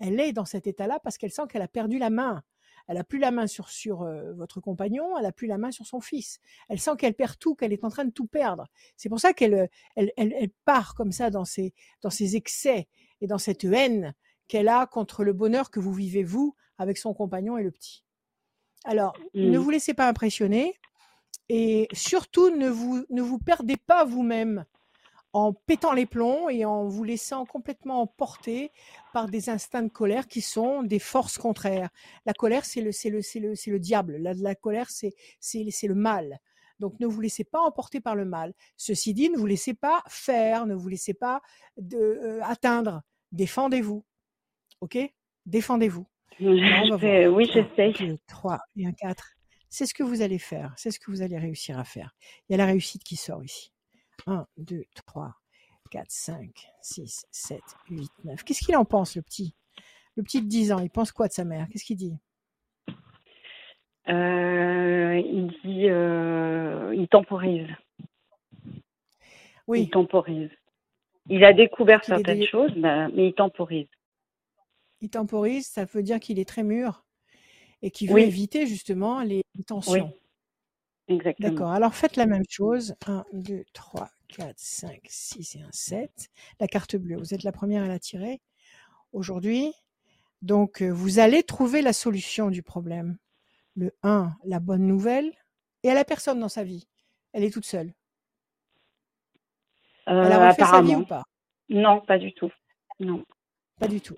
Elle est dans cet état-là parce qu'elle sent qu'elle a perdu la main. Elle a plus la main sur, sur euh, votre compagnon, elle a plus la main sur son fils. Elle sent qu'elle perd tout, qu'elle est en train de tout perdre. C'est pour ça qu'elle euh, elle, elle, elle part comme ça dans ses, dans ses excès et dans cette haine qu'elle a contre le bonheur que vous vivez, vous, avec son compagnon et le petit. Alors, ne Mm. vous laissez pas impressionner et surtout ne vous, ne vous perdez pas vous-même en pétant les plombs et en vous laissant complètement emporter par des instincts de colère qui sont des forces contraires. La colère, c'est le, c'est le, c'est le, c'est le diable. La, la colère, c'est, c'est, c'est le mal. Donc ne vous laissez pas emporter par le mal. Ceci dit, ne vous laissez pas faire, ne vous laissez pas de, euh, atteindre. Défendez-vous. OK? Défendez-vous. On Je fais- oui, j'essaye. deux, trois et un 4. C'est ce que vous allez faire. C'est ce que vous allez réussir à faire. Il y a la réussite qui sort ici. 1, 2, 3, 4, 5, 6, 7, 8, 9. Qu'est-ce qu'il en pense, le petit? Le petit de 10 ans, il pense quoi de sa mère? Qu'est-ce qu'il dit? Euh, il dit, euh, il temporise. Oui, Il temporise. Il a découvert certaines choses, bah, mais il temporise. Il temporise, ça veut dire qu'il est très mûr et qu'il veut Oui. éviter justement les tensions. Exactement. D'accord. Alors faites la même chose. 1, 2, 3, 4, 5, 6 et un 7. La carte bleue, vous êtes la première à la tirer aujourd'hui. Donc euh, vous allez trouver la solution du problème. Le 1, la bonne nouvelle. Et elle a personne dans sa vie. Elle est toute seule. Euh, Elle a refait sa vie ou pas? Non, pas du tout. Non, Pas du tout.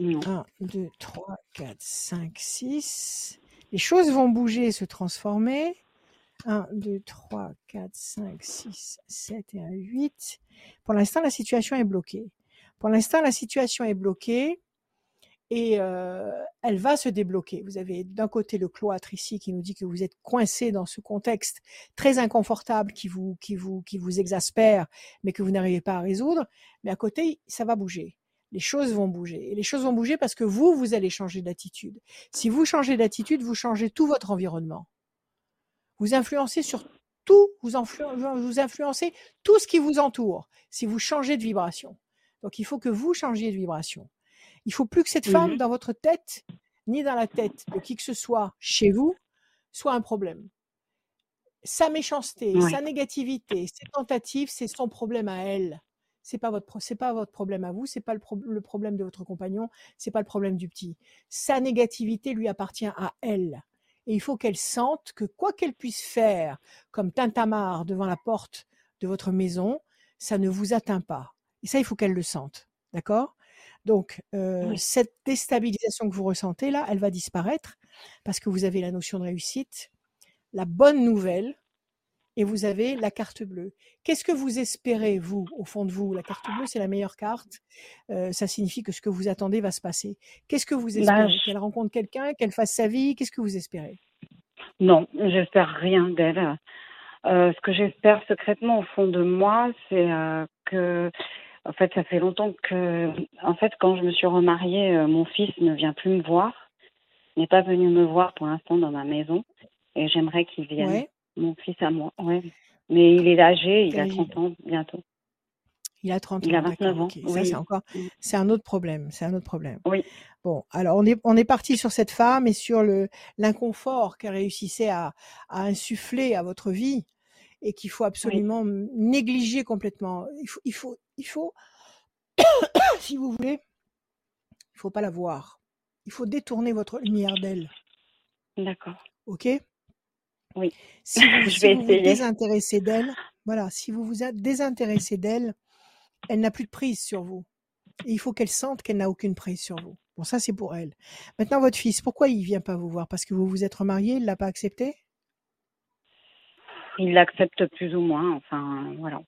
Non. 1, 2, 3, 4, 5, 6. Les choses vont bouger se transformer. 1, 2, 3, 4, 5, 6, 7 et un 8. Pour l'instant, la situation est bloquée. Pour l'instant, la situation est bloquée et euh, elle va se débloquer. Vous avez d'un côté le cloître ici qui nous dit que vous êtes coincé dans ce contexte très inconfortable qui vous, qui vous, qui vous exaspère, mais que vous n'arrivez pas à résoudre. Mais à côté, ça va bouger les choses vont bouger. Et les choses vont bouger parce que vous, vous allez changer d'attitude. Si vous changez d'attitude, vous changez tout votre environnement. Vous influencez sur tout, vous, influ- vous influencez tout ce qui vous entoure si vous changez de vibration. Donc il faut que vous changiez de vibration. Il faut plus que cette femme Mhm. dans votre tête, ni dans la tête de qui que ce soit chez vous, soit un problème. Sa méchanceté, Ouais. sa négativité, ses tentatives, c'est son problème à elle. C'est pas votre c'est pas votre problème à vous, c'est pas le, pro- le problème de votre compagnon, c'est pas le problème du petit. Sa négativité lui appartient à elle. Et il faut qu'elle sente que quoi qu'elle puisse faire comme tintamarre devant la porte de votre maison, ça ne vous atteint pas. Et ça, il faut qu'elle le sente. D'accord? Donc, euh, Oui. cette déstabilisation que vous ressentez là, elle va disparaître parce que vous avez la notion de réussite, la bonne nouvelle, et vous avez la carte bleue. Qu'est-ce que vous espérez, vous, au fond de vous? La carte bleue, c'est la meilleure carte. Euh, ça signifie que ce que vous attendez va se passer. Qu'est-ce que vous Bah, espérez? je- Qu'elle rencontre quelqu'un, qu'elle fasse sa vie Qu'est-ce que vous espérez? Non, j'espère rien d'elle. Euh, ce que j'espère secrètement au fond de moi, c'est euh, que, en fait, ça fait longtemps que, en fait, quand je me suis remariée, mon fils ne vient plus me voir, n'est pas venu me voir pour l'instant dans ma maison, et j'aimerais qu'il vienne, Ouais. Mon fils à moi. Ouais. Mais il est âgé, il a âge 30 ans bientôt. Il a 30 Il a ans, 29 d'accord. ans, c'est encore, Mm. c'est un autre problème. C'est un autre problème. Oui. Bon, alors on est on est parti sur cette femme et sur le l'inconfort qu'elle réussissait à, à insuffler à votre vie et qu'il faut absolument négliger complètement. Il faut il faut il faut si vous voulez, il faut pas la voir. Il faut détourner votre lumière d'elle. D'accord. OK? Oui. Si vous Je si vais vous désintéressez d'elle, voilà, si vous vous êtes désintéressé d'elle, elle n'a plus de prise sur vous. Et il faut qu'elle sente qu'elle n'a aucune prise sur vous. Bon, ça c'est pour elle. Maintenant, votre fils, pourquoi il vient pas vous voir? Parce que vous vous êtes remarié, il l'a pas accepté? Il l'accepte plus ou moins, enfin, voilà.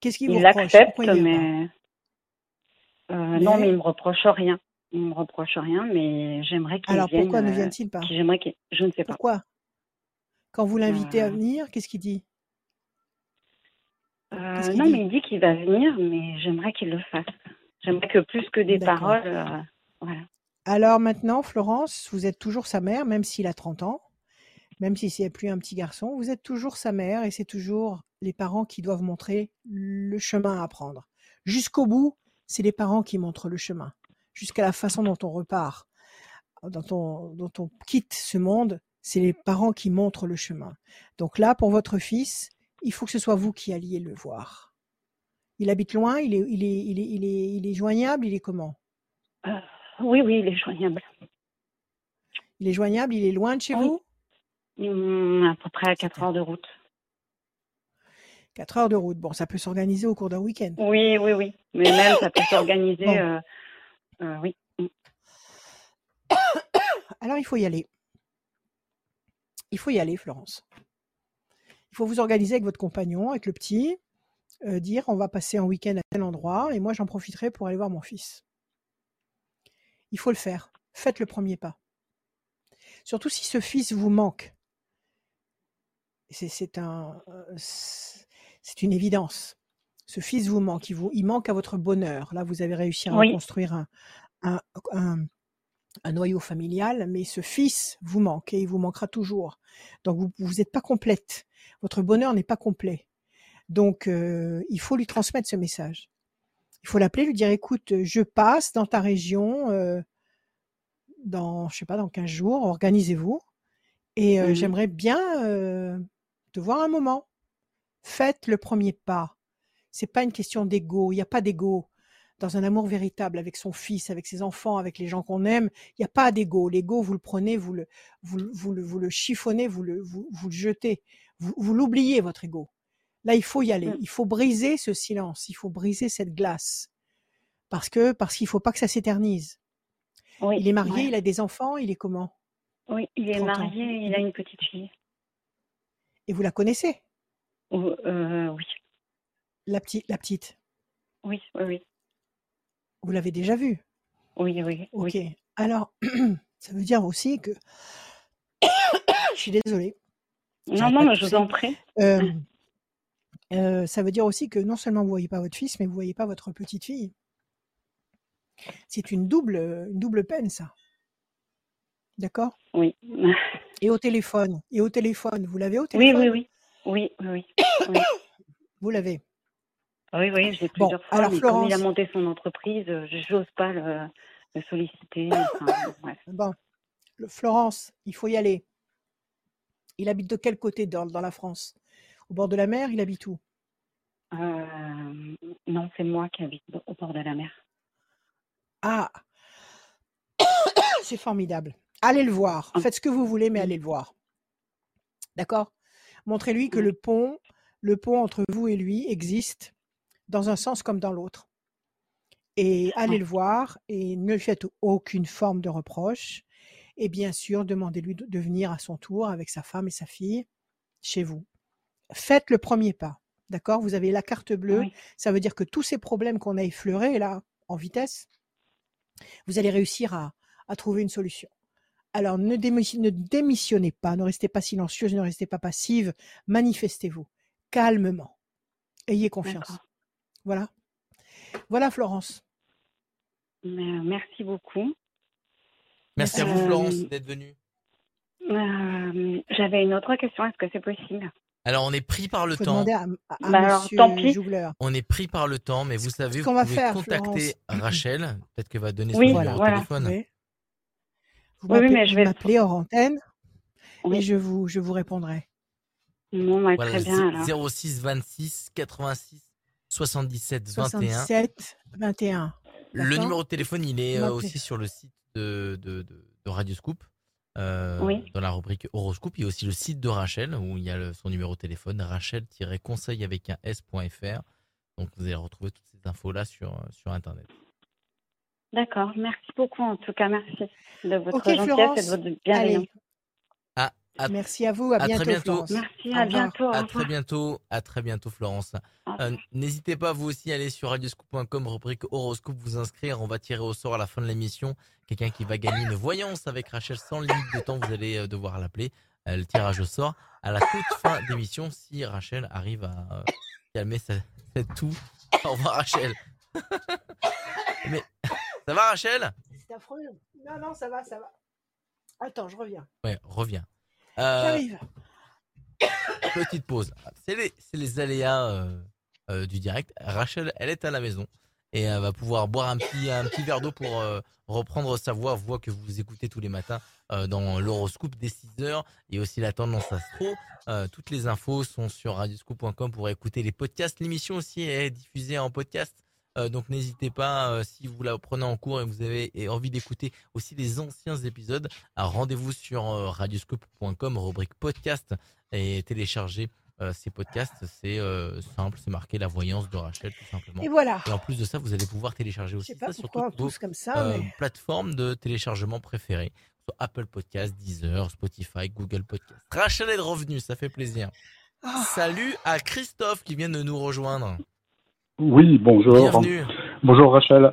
Qu'est-ce qu'il vous Il reproche? il pas? mais euh, non, mais Mais il me reproche rien. Il me reproche rien, mais j'aimerais qu'il alors vienne. pourquoi ne euh, vient-il pas? j'aimerais qu'il, je ne sais pas. Pourquoi? Quand vous l'invitez à Euh, venir, qu'est-ce qu'il dit? Euh, non, mais il dit qu'il va venir, mais j'aimerais qu'il le fasse. J'aimerais que plus que des paroles, euh, voilà. Alors maintenant, Florence, vous êtes toujours sa mère, même s'il a 30 ans, même si c'est plus un petit garçon, vous êtes toujours sa mère et c'est toujours les parents qui doivent montrer le chemin à prendre. Jusqu'au bout, c'est les parents qui montrent le chemin. Jusqu'à la façon dont on repart, dont on, dont on quitte ce monde, c'est les parents qui montrent le chemin. Donc là, pour votre fils, il faut que ce soit vous qui alliez le voir. Il habite loin, il est, il est, il est, il est, il est joignable, il est comment? Euh, oui, oui, il est joignable. Il est joignable, il est loin de chez Oui. vous? Hum, à peu près à 4 C'était heures de route. 4 heures de route. Bon, ça peut s'organiser au cours d'un week-end. Oui, oui, oui. Mais même, ça peut s'organiser. Bon. euh, euh, oui. Alors, il faut y aller. Il faut y aller, Florence. Il faut vous organiser avec votre compagnon, avec le petit, euh, dire on va passer un week-end à tel endroit et moi j'en profiterai pour aller voir mon fils. Il faut le faire. Faites le premier pas. Surtout si ce fils vous manque. C'est un, euh, une évidence. Ce fils vous manque, il, vous, il manque à votre bonheur. Là, vous avez réussi à Oui. reconstruire un, un, un, un noyau familial, mais ce fils vous manque et il vous manquera toujours. Donc vous vous n'êtes pas complète. Votre bonheur n'est pas complet. Donc euh, il faut lui transmettre ce message. Il faut l'appeler, lui dire écoute, je passe dans ta région euh, dans je sais pas dans 15 jours, organisez-vous et euh, Mhm. j'aimerais bien te voir un moment. Faites le premier pas. C'est pas une question d'ego, il n'y a pas d'ego dans un amour véritable avec son fils, avec ses enfants, avec les gens qu'on aime, il n'y a pas d'ego. L'ego, vous le prenez, vous le, vous, vous le, vous le chiffonnez, vous le, vous, vous le jetez, vous, vous l'oubliez, votre ego. Là, il faut y aller. Mm. Il faut briser ce silence. Il faut briser cette glace. Parce que, parce qu'il faut pas que ça s'éternise. Oui. Il est marié, ouais. il a des enfants, il est comment? Oui, il est 30 ans. marié, il a une petite fille. Et vous la connaissez? Euh, oui, La petite, la petite? oui, oui, oui, Vous l'avez déjà vue? oui, oui, Ok. oui. Alors, ça veut dire aussi que, je suis désolée. Non, non, mais je vous en prie. Euh, euh, ça veut dire aussi que non seulement vous voyez pas votre fils, mais vous voyez pas votre petite fille. C'est une double, une double peine, ça. D'accord? Oui. Et au téléphone. Et au téléphone. Vous l'avez au téléphone oui, oui. Oui, oui, oui. Oui, Vous l'avez. Oui, oui, j'ai Bon, plusieurs fois, alors comme il a Florence. monté son entreprise, euh, je n'ose pas le, le solliciter. Enfin, bref. Bon, le- Florence, il faut y aller. Il habite de quel côté dans, dans la France? Au bord de la mer, il habite où? Euh, non, c'est moi qui habite au bord de la mer. Ah, c'est formidable. Allez le voir. Faites ce que vous voulez, mais allez le voir. D'accord? Montrez-lui que le pont, le pont entre vous et lui existe dans un sens comme dans l'autre. Et allez le voir et ne lui faites aucune forme de reproche. Et bien sûr, demandez-lui de venir à son tour avec sa femme et sa fille chez vous. Faites le premier pas. D'accord? Vous avez la carte bleue. Oui. Ça veut dire que tous ces problèmes qu'on a effleurés là, en vitesse, vous allez réussir à, à trouver une solution. Alors ne, ne démissionnez pas, ne restez pas silencieuse, ne restez pas passive, manifestez-vous calmement. Ayez confiance. Voilà. Voilà Florence. Euh, merci beaucoup. Merci à Euh, vous, Florence, d'être venue. Euh, J'avais une autre question. Est-ce que c'est possible? Alors, on est pris par le faut temps. à, à- Bah alors, monsieur tant pis. On est pris par le temps, mais vous savez, vous qu'on va pouvez faire, contacter Rachel. Peut-être qu'elle va donner son Oui, numéro Voilà, de téléphone. Oui. Vous Oui, mais je vous vais- m'appelez hors antenne Oui. et je vous, je vous répondrai. Bon, bah, Voilà, très bien alors. 06 26 86 77 21. 67 21. Le numéro de téléphone, il est euh, aussi sur le site de, de, de, de Radio Scoop, euh, Oui. dans la rubrique Horoscope. Il y a aussi le site de Rachel, où il y a le- son numéro de téléphone, rachel-conseil avec un s.fr. Donc vous allez retrouver toutes ces infos-là sur, sur Internet. D'accord. Merci beaucoup. En tout cas, merci de votre gentillesse et de votre bienveillance. À, merci à vous. À, à très bientôt, bientôt. Florence. Merci. À bientôt. À très bientôt, à très bientôt Florence. Euh. N'hésitez pas vous aussi à aller sur radioscoop.com, rubrique horoscope, vous inscrire. On va tirer au sort à la fin de l'émission quelqu'un qui va gagner une voyance avec Rachel sans limite de temps. Vous allez euh, devoir l'appeler. Euh, le tirage au sort à la toute fin d'émission si Rachel arrive à euh, calmer sa, cette toux. Au revoir Rachel. Mais ça va Rachel? C'est affreux. Non, non, ça va, ça va. Attends, je reviens. Ouais, reviens. Euh, J'arrive. petite pause. C'est les, les aléas euh, euh, du direct. Rachel, elle est à la maison et elle va pouvoir boire un petit, un petit verre d'eau pour euh, reprendre sa voix, voix que vous écoutez tous les matins euh, dans l'horoscope des 6 heures et aussi la tendance astro. Euh, toutes les infos sont sur radioscoop.com pour écouter les podcasts. L'émission aussi est diffusée en podcast. Euh, donc n'hésitez pas, euh, si vous la prenez en cours et vous avez envie d'écouter aussi les anciens épisodes, à rendez-vous sur euh, radioscoop.com, rubrique podcast, et télécharger euh, ces podcasts. C'est simple, c'est marqué la voyance de Rachel, tout simplement. Et voilà. Et en plus de ça, vous allez pouvoir télécharger aussi pas ça sur toutes vos tous comme ça, mais plateformes de téléchargement préférées. Apple Podcasts, Deezer, Spotify, Google Podcasts. Rachel est revenue, ça fait plaisir. Ah, Salut à Christophe qui vient de nous rejoindre. Oui, bonjour. Bienvenue. Bonjour Rachel.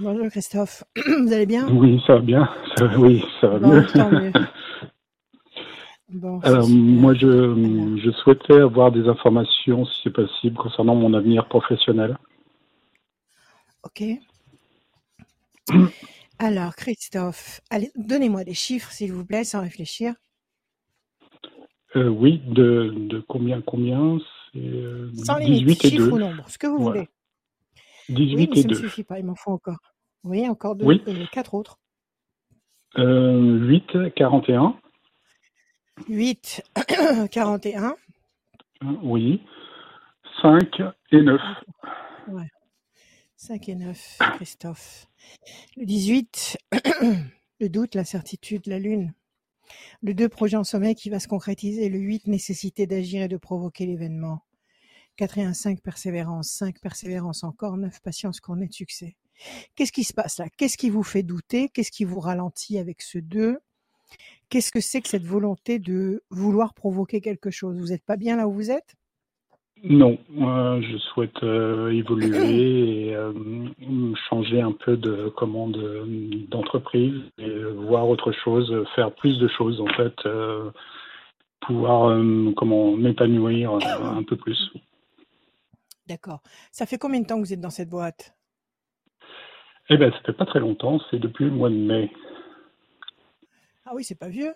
bonjour Christophe. Vous allez bien? Oui, ça va bien. Ça oui, ça va Bon, mieux. tant mieux. Bon, Alors, super. moi, je, je souhaitais avoir des informations, si c'est possible, concernant mon avenir professionnel. Ok. Alors, Christophe, allez, donnez-moi des chiffres, s'il vous plaît, sans réfléchir. Euh, oui, de, de combien combien? Euh, Sans limite, 18 et chiffre 2. ou nombre, ce que vous Voilà. voulez. 18 Oui, mais et ça ne 2. suffit pas, il m'en faut encore. Oui, encore deux, Oui. euh, quatre autres. Euh, 8, 41. 8, 41. euh, Oui. 5 et 9. 5 et 9, Christophe. Le 18, le doute, l'incertitude, la lune. Le 2, projet en sommeil qui va se concrétiser. Le 8, nécessité d'agir et de provoquer l'événement. 4 et 1, 5, persévérance. 5, persévérance encore. 9, patience, couronnée de succès. Qu'est-ce qui se passe là? Qu'est-ce qui vous fait douter? Qu'est-ce qui vous ralentit avec ce 2 Qu'est-ce que c'est que cette volonté de vouloir provoquer quelque chose? Vous n'êtes pas bien là où vous êtes? Non, euh, je souhaite euh, évoluer et euh, changer un peu de commande d'entreprise et voir autre chose, faire plus de choses en fait, pouvoir comment m'épanouir un peu plus. D'accord. Ça fait combien de temps que vous êtes dans cette boîte? Eh ben, ça fait pas très longtemps, c'est depuis le mois de mai. Ah oui, c'est pas vieux.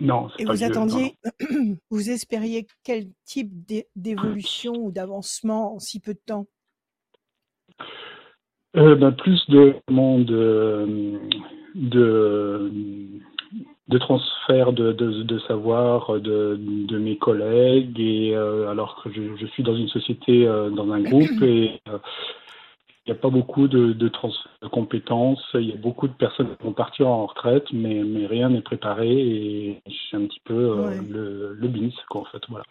Non, Et pas vous vieux, non, non. attendiez, vous espériez quel type d'é- d'évolution ou d'avancement en si peu de temps? Euh, ben, plus de comment, de, de, de transfert de, de, de savoir de, de mes collègues et euh, alors que je, je suis dans une société euh, dans un groupe et euh, il n'y a pas beaucoup de, de transfert de compétences il y a beaucoup de personnes qui vont partir en retraite mais, mais rien n'est préparé et suis un petit peu euh, Ouais. le, quoi en fait voilà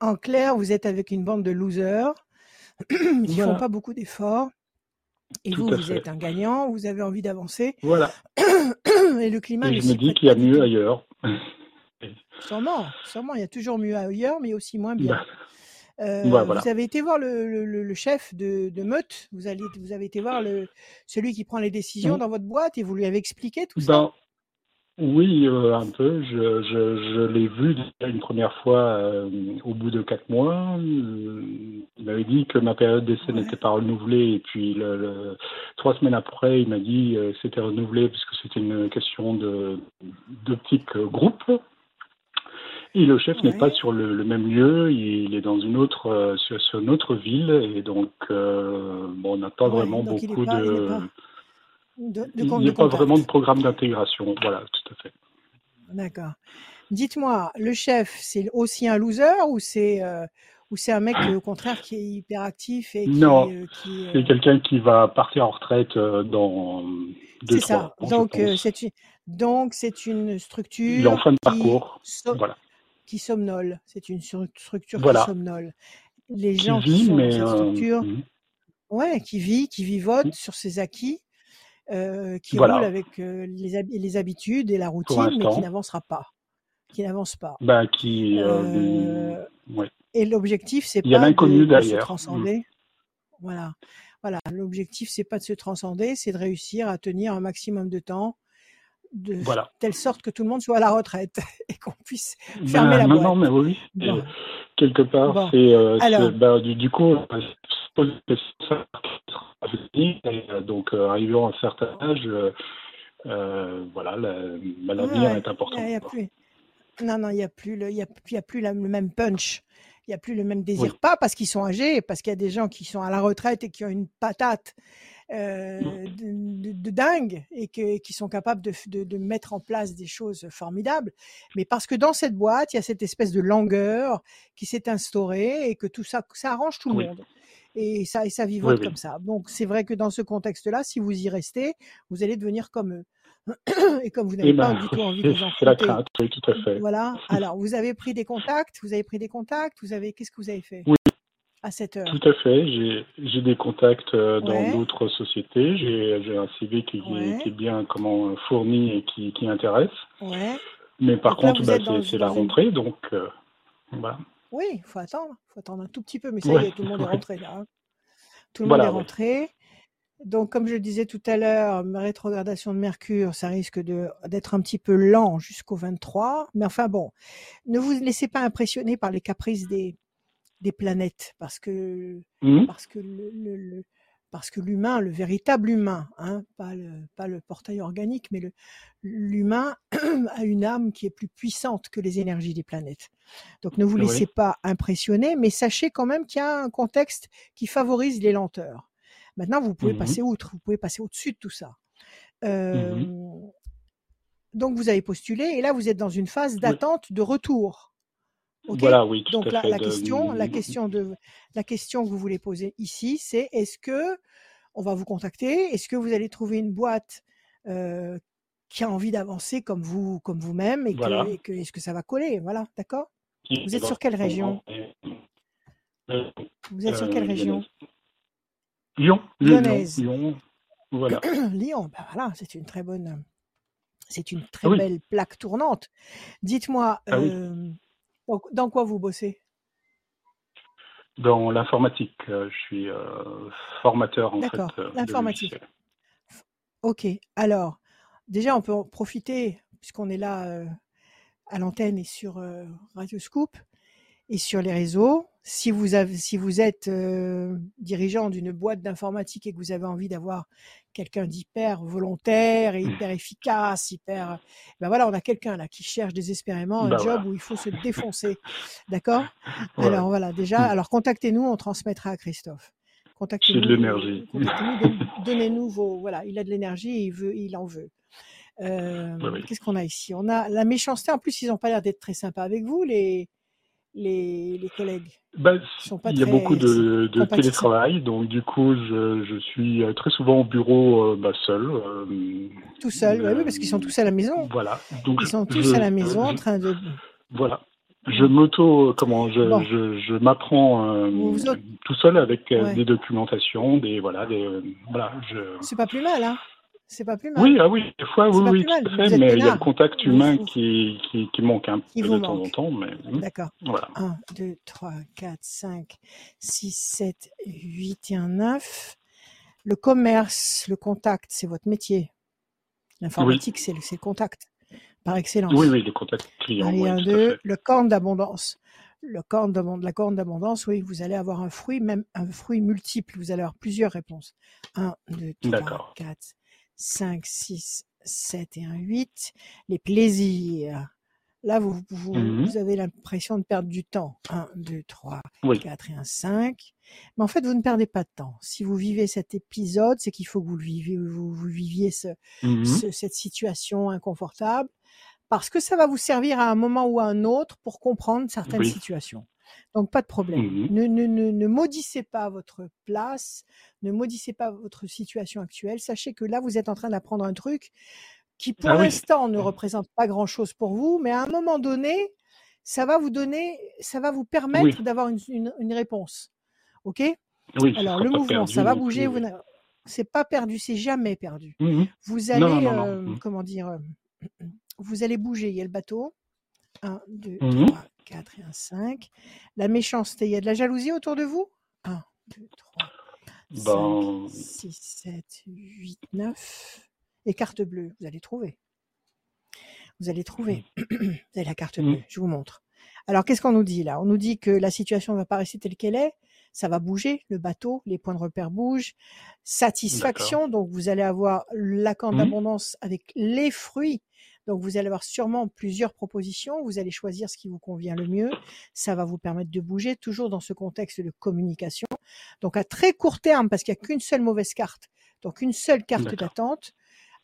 En clair, vous êtes avec une bande de losers qui font Voilà. pas beaucoup d'efforts. Et Tout vous, vous fait. êtes un gagnant, vous avez envie d'avancer. Voilà. Et le climat Et ne je me dis qu'il y a mieux ailleurs. Sûrement, sûrement, il y a toujours mieux ailleurs, mais aussi moins bien. Bah, Euh, ouais, voilà. Vous avez été voir le, le- le- le chef de, de meute, vous, allez, vous avez été voir le, celui qui prend les décisions Mm. dans votre boîte et vous lui avez expliqué tout ça? Ben, oui, euh, un peu. Je, je, je l'ai vu une première fois euh, au bout de quatre mois. Il m'avait dit que ma période d'essai Ouais. n'était pas renouvelée et puis le, trois semaines après, il m'a dit que c'était renouvelé parce que c'était une question de d'optique euh, groupe. Et le chef n'est pas sur le, le même lieu, il est dans une autre euh, sur, sur une autre ville et donc euh, bon, on n'a pas Ouais, vraiment beaucoup pas- il est de pas de, de il n'y de a pas vraiment de programme d'intégration. Voilà, tout à fait. D'accord. Dites-moi, le chef, c'est aussi un loser ou c'est euh, ou c'est un mec au contraire qui est hyper actif et qui, Non, euh, qui, euh, C'est quelqu'un qui va partir en retraite dans deux, c'est trois ça. ans, Donc c'est une donc c'est une Il est en structure fin de parcours. Voilà. Qui somnole. C'est une structure qui somnole. Les Qui gens qui sont dans cette euh, structure, mhm. ouais, qui vit, qui vivote Mhm. sur ses acquis, euh, qui Voilà. roule avec euh, les, hab- les habitudes et la routine, mais qui n'avancera pas. Qui n'avance pas. Bah, qui. ouais. et l'objectif, c'est pas de, de se transcender. Voilà. Voilà. L'objectif, c'est pas de se transcender, c'est de réussir à tenir un maximum de temps, de Voilà. telle sorte que tout le monde soit à la retraite et qu'on puisse fermer Ben, la non, boîte. non, mais oui. Bon. Et quelque part, Bon. c'est. euh, bah, du, du coup, euh, euh, donc, euh, arrivant à un certain âge, euh, euh, voilà, bah, l'avenir Ouais, est important. Il y a quoi. plus. Non, non, il n'y a plus, le, y a, y a plus la- le même punch. Il n'y a plus le même désir. Oui. Pas parce qu'ils sont âgés, parce qu'il y a des gens qui sont à la retraite et qui ont une patate euh, de, de- de dingue et que- qui sont capables de, de- de mettre en place des choses formidables. Mais parce que dans cette boîte, il y a cette espèce de langueur qui s'est instaurée et que tout ça, ça arrange tout le monde. Et ça, et ça vivote Oui, oui. comme ça. Donc, c'est vrai que dans ce contexte-là, si vous y restez, vous allez devenir comme eux. Et comme vous n'avez Eh pas ben, du tout envie de vous c'est la enfronter crainte, oui, tout à fait. voilà. Alors, vous avez pris des contacts, vous avez pris des contacts, vous avez, qu'est-ce que vous avez fait? Oui. À cette heure Tout à fait. J'ai des contacts euh, dans d'autres sociétés. J'ai un CV qui, est- Ouais. qui est bien comment euh, fourni et qui, qui intéresse. Ouais. Mais par Donc contre, bah, c'est la rentrée, donc euh, voilà. Oui, il faut attendre. Il faut attendre un tout petit peu, mais ça y est, tout le monde est rentré là. hein. Tout le Voilà, monde est rentré. Donc, comme je le disais tout à l'heure, ma rétrogradation de Mercure, ça risque d'être un petit peu lent jusqu'au 23. Mais enfin bon, ne vous laissez pas impressionner par les caprices des, des planètes, parce que Mhm. parce que le, le- le- parce que l'humain, le véritable humain, hein, pas le pas le portail organique, mais le l'humain a une âme qui est plus puissante que les énergies des planètes. Donc ne vous Oui. laissez pas impressionner, mais sachez quand même qu'il y a un contexte qui favorise les lenteurs. Maintenant, vous pouvez Mhm. passer outre, vous pouvez passer au-dessus de tout ça. Mhm. Euh, Donc vous avez postulé et là vous êtes dans une phase d'attente de retour. Voilà, oui, tout donc à la, fait. la de- question, la question de la question que vous voulez poser ici, c'est est-ce que on va vous contacter? Est-ce que vous allez trouver une boîte euh, qui a envie d'avancer comme vous, comme vous-même, et que, Voilà. et que est-ce que ça va coller? Voilà, d'accord? Qui- Vous êtes sur quelle région? Euh, Vous êtes sur quelle euh, région? Lyon. Lyon. Lyonnaise. Lyon. Voilà. Lyon. Ben voilà, c'est une très bonne, c'est une très Ah oui. belle plaque tournante. Dites-moi, Ah oui. euh, dans, dans quoi vous bossez? Dans l'informatique, euh, je suis euh, formateur en fait. D'accord, euh, de l'informatique. Ok, alors, déjà, on peut en profiter, puisqu'on est là euh, à l'antenne et sur euh, Radio Scoop et sur les réseaux. Si vous, avez, si vous êtes euh, dirigeant d'une boîte d'informatique et que vous avez envie d'avoir quelqu'un d'hyper volontaire et hyper efficace, hyper... Ben voilà, on a quelqu'un là qui cherche désespérément un Bah job voilà. où il faut se défoncer. D'accord? Voilà. Alors voilà, déjà, Mm. alors contactez-nous, on transmettra à Christophe. Contactez-nous. de l'énergie. contactez-nous, don- Donnez-nous vos. Voilà, il a de l'énergie, il veut, il en veut. Euh, Oui, oui. Qu'est-ce qu'on a ici? On a la méchanceté. En plus, ils n'ont pas l'air d'être très sympas avec vous, les les, les collègues? Bah, il y a beaucoup de, télétravail, donc du coup, je, je suis euh, très souvent au bureau euh, bah, seul. euh, Tout euh, oui, parce qu'ils sont tous à la maison. Voilà. Donc Ils sont je- tous à la je- maison en je- train de. Voilà. Je m'auto, comment, je, Bon. je, je m'apprends tout seul avec Ouais. des documentations, des voilà, des voilà. Je... C'est pas plus mal, hein C'est pas plus mal. Oui, ah oui, des fois, oui, oui, tout à fait, mais il y a le contact humain vous- qui, qui, qui manque un Qui peu de temps en temps, mais D'accord. voilà. 1, 2, 3, 4, 5, 6, 7, 8 et un 9. Le commerce, le contact, c'est votre métier. L'informatique, c'est le, contact, par excellence. Oui, oui, le contact client, Allez, oui, un, deux, le corne d'abondance. Le corne la corne d'abondance, oui, vous allez avoir un fruit, même un fruit multiple. Vous allez avoir plusieurs réponses. 1, 2, 3, D'accord. 4, 5, 6, 7 et un 8. Les plaisirs. Là, vous, vous, Mhm. vous avez l'impression de perdre du temps. 1, 2, 3, Oui. 4 et un 5. Mais en fait, vous ne perdez pas de temps. Si vous vivez cet épisode, c'est qu'il faut que vous, le viviez, vous, vous viviez ce, Mhm. ce- cette situation inconfortable parce que ça va vous servir à un moment ou à un autre pour comprendre certaines Oui. situations. Donc pas de problème. Mhm. Ne, ne, ne, ne maudissez pas votre place, ne maudissez pas votre situation actuelle. Sachez que là, vous êtes en train d'apprendre un truc qui, pour Ah oui. l'instant, ne représente pas grand-chose pour vous, mais à un moment donné, ça va vous donner, ça va vous permettre d'avoir une, une, une réponse. OK? Oui, Alors, le mouvement, perdu ça va bouger. Vous c'est pas perdu, c'est jamais perdu. Mhm. Vous allez, non, non, non. euh, comment dire, euh, vous allez bouger. Il y a le bateau. 1, 2, Mhm. 3, 4 et un 5. La méchanceté, il y a de la jalousie autour de vous? 1, 2, 3, 5, Ben, 6, 7, 8, 9. Et carte bleue, vous allez trouver. Vous allez trouver. Vous avez la carte bleue, je vous montre. Alors, qu'est-ce qu'on nous dit là? On nous dit que la situation ne va pas rester telle qu'elle est. Ça va bouger, le bateau, les points de repère bougent. Satisfaction, donc vous allez avoir la corde Mhm. d'abondance avec les fruits. Donc vous allez avoir sûrement plusieurs propositions. Vous allez choisir ce qui vous convient le mieux. Ça va vous permettre de bouger, toujours dans ce contexte de communication. Donc à très court terme, parce qu'il n'y a qu'une seule mauvaise carte, donc une seule carte d'attente.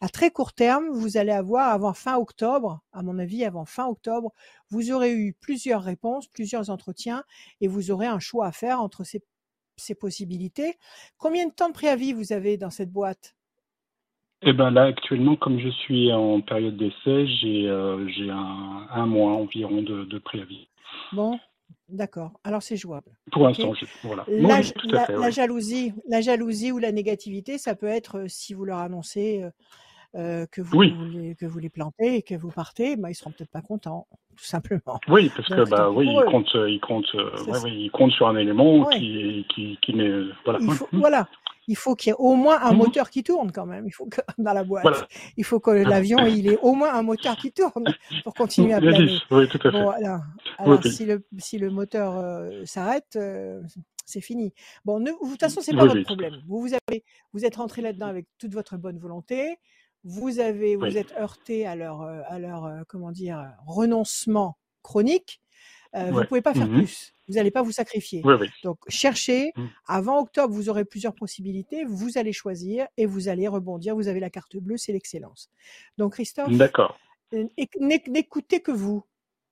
À très court terme, vous allez avoir avant fin octobre, à mon avis, avant fin octobre, vous aurez eu plusieurs réponses, plusieurs entretiens, et vous aurez un choix à faire entre ces, ces possibilités. Combien de temps de préavis vous avez dans cette boîte? Eh ben là, actuellement, comme je suis en période d'essai, j'ai euh, j'ai un, un mois environ de, de préavis. Bon, d'accord. Alors c'est jouable. Pour l'instant, je- voilà. La, Oui, tout à la- fait, la oui. jalousie, la jalousie ou la négativité, ça peut être euh, si vous leur annoncez euh, euh, que vous Oui. les, que vous les plantez et que vous partez, bah, ils seront peut-être pas contents, tout simplement. Oui, parce que bah oui, pour il compte, euh, il compte, euh, ouais, oui, il compte sur un élément Ouais. qui, qui, qui n'est, voilà. Il faut, Mhm. voilà, il faut qu'il y ait au moins un Mhm. moteur qui tourne quand même. Il faut que dans la boîte, Voilà. il faut que l'avion il ait au moins un moteur qui tourne pour continuer à planer. oui, tout à fait. Bon, Alors, oui. si le, si le moteur euh, s'arrête, euh, c'est fini. Bon, ne- de toute façon, c'est pas Oui, votre problème. Vous, vous, avez, vous êtes rentré là-dedans avec toute votre bonne volonté. Vous avez, vous Oui. êtes heurté à leur, euh, à leur, euh, comment dire, renoncement chronique. Euh, Vous Ouais. pouvez pas faire Mhm. plus. Vous n'allez pas vous sacrifier. Donc, cherchez. Mm. Avant octobre, vous aurez plusieurs possibilités. Vous allez choisir et vous allez rebondir. Vous avez la carte bleue, c'est l'excellence. Donc, Christophe, n'écoutez que vous.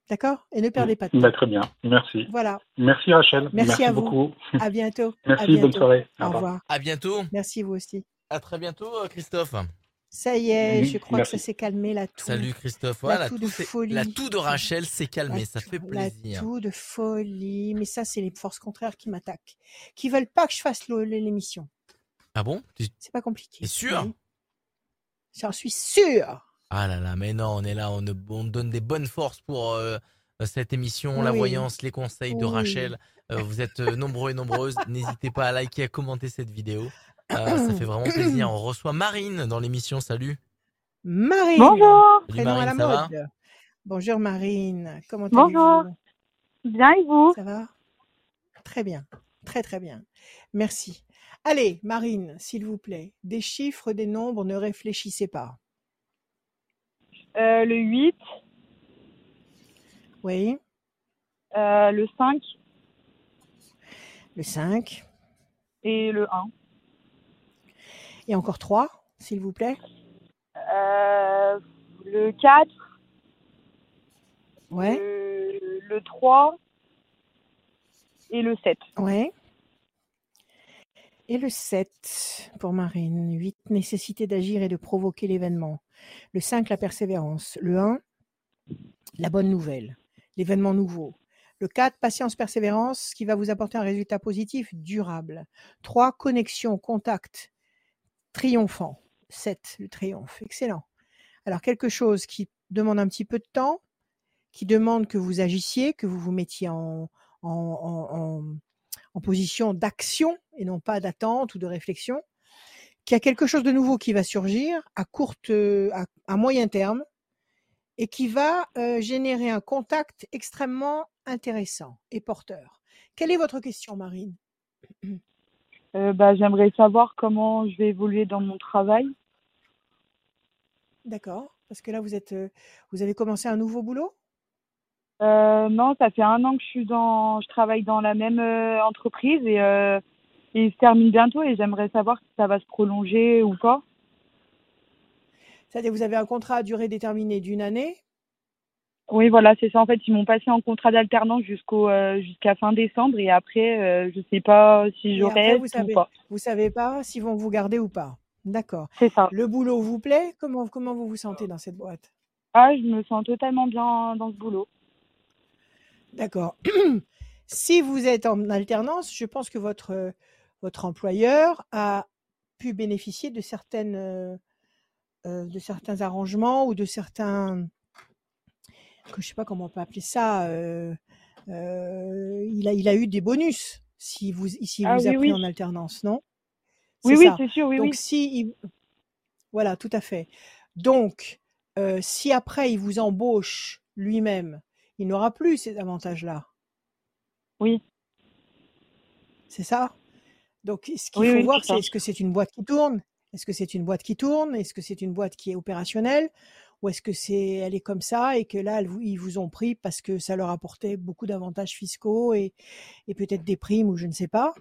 D'accord? Et ne perdez pas de temps. Bah, très bien. Merci. Voilà. Merci Rachel. Merci à vous. beaucoup. À bientôt. À Merci. bientôt. Bonne soirée. Au revoir. À bientôt. Merci vous aussi. À très bientôt, Christophe. Ça y est, je crois Merci. que ça s'est calmé la toux. Salut Christophe. La Voilà, toux tout de folie. la toux de Rachel s'est La calmée, ça toux- fait La plaisir. toux de folie. Mais ça, c'est les forces contraires qui m'attaquent. Qui veulent pas que je fasse l'émission. Ah bon? C'est pas compliqué. T'es sûr Oui. J'en suis sûre. Ah là là, mais non, on est là, on, on donne des bonnes forces pour euh, cette émission, la voyance, les conseils de. Rachel. Euh, vous êtes euh, nombreux et nombreuses. N'hésitez pas à liker, à commenter cette vidéo. Euh, ça fait vraiment plaisir. On reçoit Marine dans l'émission. Salut. Marine. Bonjour, Salut Prénom Marine, à la ça va mode. Bonjour Marine. Comment Bonjour. allez-vous bien et vous? Ça va? Très bien. Très très bien. Merci. Allez, Marine, s'il vous plaît, des chiffres, des nombres, ne réfléchissez pas. Euh, Le 8, Oui, euh, le 5 le 5. et le 1. Et encore 3, s'il vous plaît. Euh, le 4, Ouais, le, le 3 et le 7. ouais. Et le 7 pour Marine. 8, nécessité d'agir et de provoquer l'événement. Le 5, la persévérance. Le 1, la bonne nouvelle. l'événement nouveau. Le 4, patience, persévérance, qui va vous apporter un résultat positif durable. 3, connexion, contact, triomphant. 7, le triomphe. Excellent. Alors, quelque chose qui demande un petit peu de temps, qui demande que vous agissiez, que vous vous mettiez en, position d'action et non pas d'attente ou de réflexion, qu'il y a quelque chose de nouveau qui va surgir à courte, à, à moyen terme et qui va euh, générer un contact extrêmement intéressant et porteur. Quelle est votre question, Marine? Euh, bah, J'aimerais savoir comment je vais évoluer dans mon travail. D'accord. Parce que là, vous êtes, euh, vous avez commencé un nouveau boulot? Euh, non, ça fait un an que je suis dans, je travaille dans la même euh, entreprise et, euh, et il se termine bientôt et j'aimerais savoir si ça va se prolonger ou pas. C'est-à-dire, vous avez un contrat à durée déterminée d'une année. Oui, voilà, c'est ça. En fait, ils m'ont passé en contrat d'alternance jusqu'au euh, jusqu'à fin décembre et après, euh, je sais pas si vous ou savez, pas. vous savez pas s'ils vont vous garder ou pas. D'accord. C'est ça. Le boulot vous plaît? Comment, comment vous vous sentez dans cette boîte? Ah, je me sens totalement bien dans ce boulot. D'accord. si vous êtes en alternance, je pense que votre, euh, votre employeur a pu bénéficier de certaines, euh, de certains arrangements ou de certains, que je sais pas comment on peut appeler ça. euh, euh, il a, il a eu des bonus si vous, si Ah vous a oui, pris oui. en alternance, non? Oui, oui, c'est sûr, oui, Donc si, il- voilà, tout à fait. Donc, euh, si après il vous embauche lui-même, il n'aura plus ces avantages-là. Oui, C'est ça? Donc, ce qu'il oui, faut oui, voir, c'est est-ce que c'est une boîte qui tourne? Est-ce que c'est une boîte qui tourne? Est-ce que c'est une boîte qui est opérationnelle? Ou est-ce que c'est, elle est comme ça et que là, elle ils vous ont pris parce que ça leur apportait beaucoup d'avantages fiscaux et, et peut-être des primes ou je ne sais pas.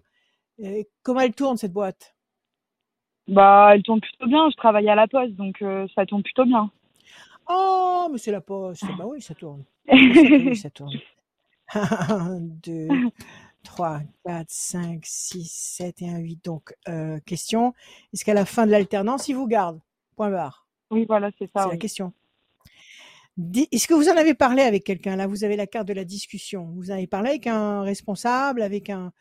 Euh, comment elle tourne, cette boîte? Bah, elle tourne plutôt bien. Je travaille à la poste, donc euh, ça tourne plutôt bien. Oh, mais c'est la poste. Bah oui, ça tourne. Oui, ça tourne. 1, 2, 3, 4, 5, 6, 7 et 1, 8. Donc, euh, question, est-ce qu'à la fin de l'alternance, ils vous gardent? Point barre. Oui, voilà, c'est C'est ça, la oui. question. Di- Est-ce que vous en avez parlé avec quelqu'un? Là, vous avez la carte de la discussion. Vous en avez parlé avec un responsable, avec un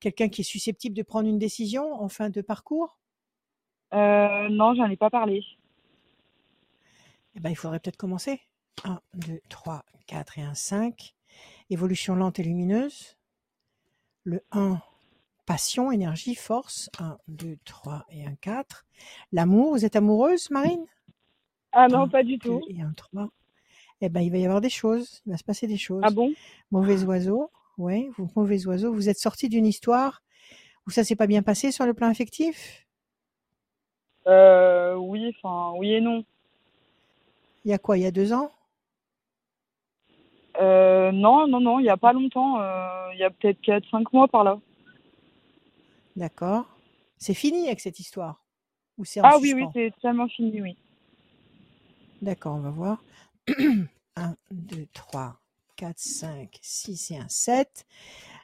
quelqu'un qui est susceptible de prendre une décision en fin de parcours? Euh, non, j'en ai pas parlé. Eh ben, il faudrait peut-être commencer. 1, 2, 3, 4 et 1, 5. Évolution lente et lumineuse. Le 1, passion, énergie, force. 1, 2, 3 et 1, 4. L'amour, vous êtes amoureuse, Marine? Ah non, 1, pas du 2 tout. et 1, 3. Eh ben, il va y avoir des choses. Il va se passer des Ah choses. bon? Mauvais oiseau. Oui, vous, mauvais oiseau. Vous êtes sorti d'une histoire où ça s'est pas bien passé sur le plan affectif? Euh, oui, enfin, oui et non. Il y a quoi? Il y a deux ans? Euh, non, non, non, il y a pas longtemps. euh, il y a peut-être 4-5 mois par là. D'accord. C'est fini avec cette histoire? Ou c'est Ah oui, oui, c'est totalement fini, oui. D'accord, on va voir. 1, 2, 3, 4, 5, 6 et 1, 7.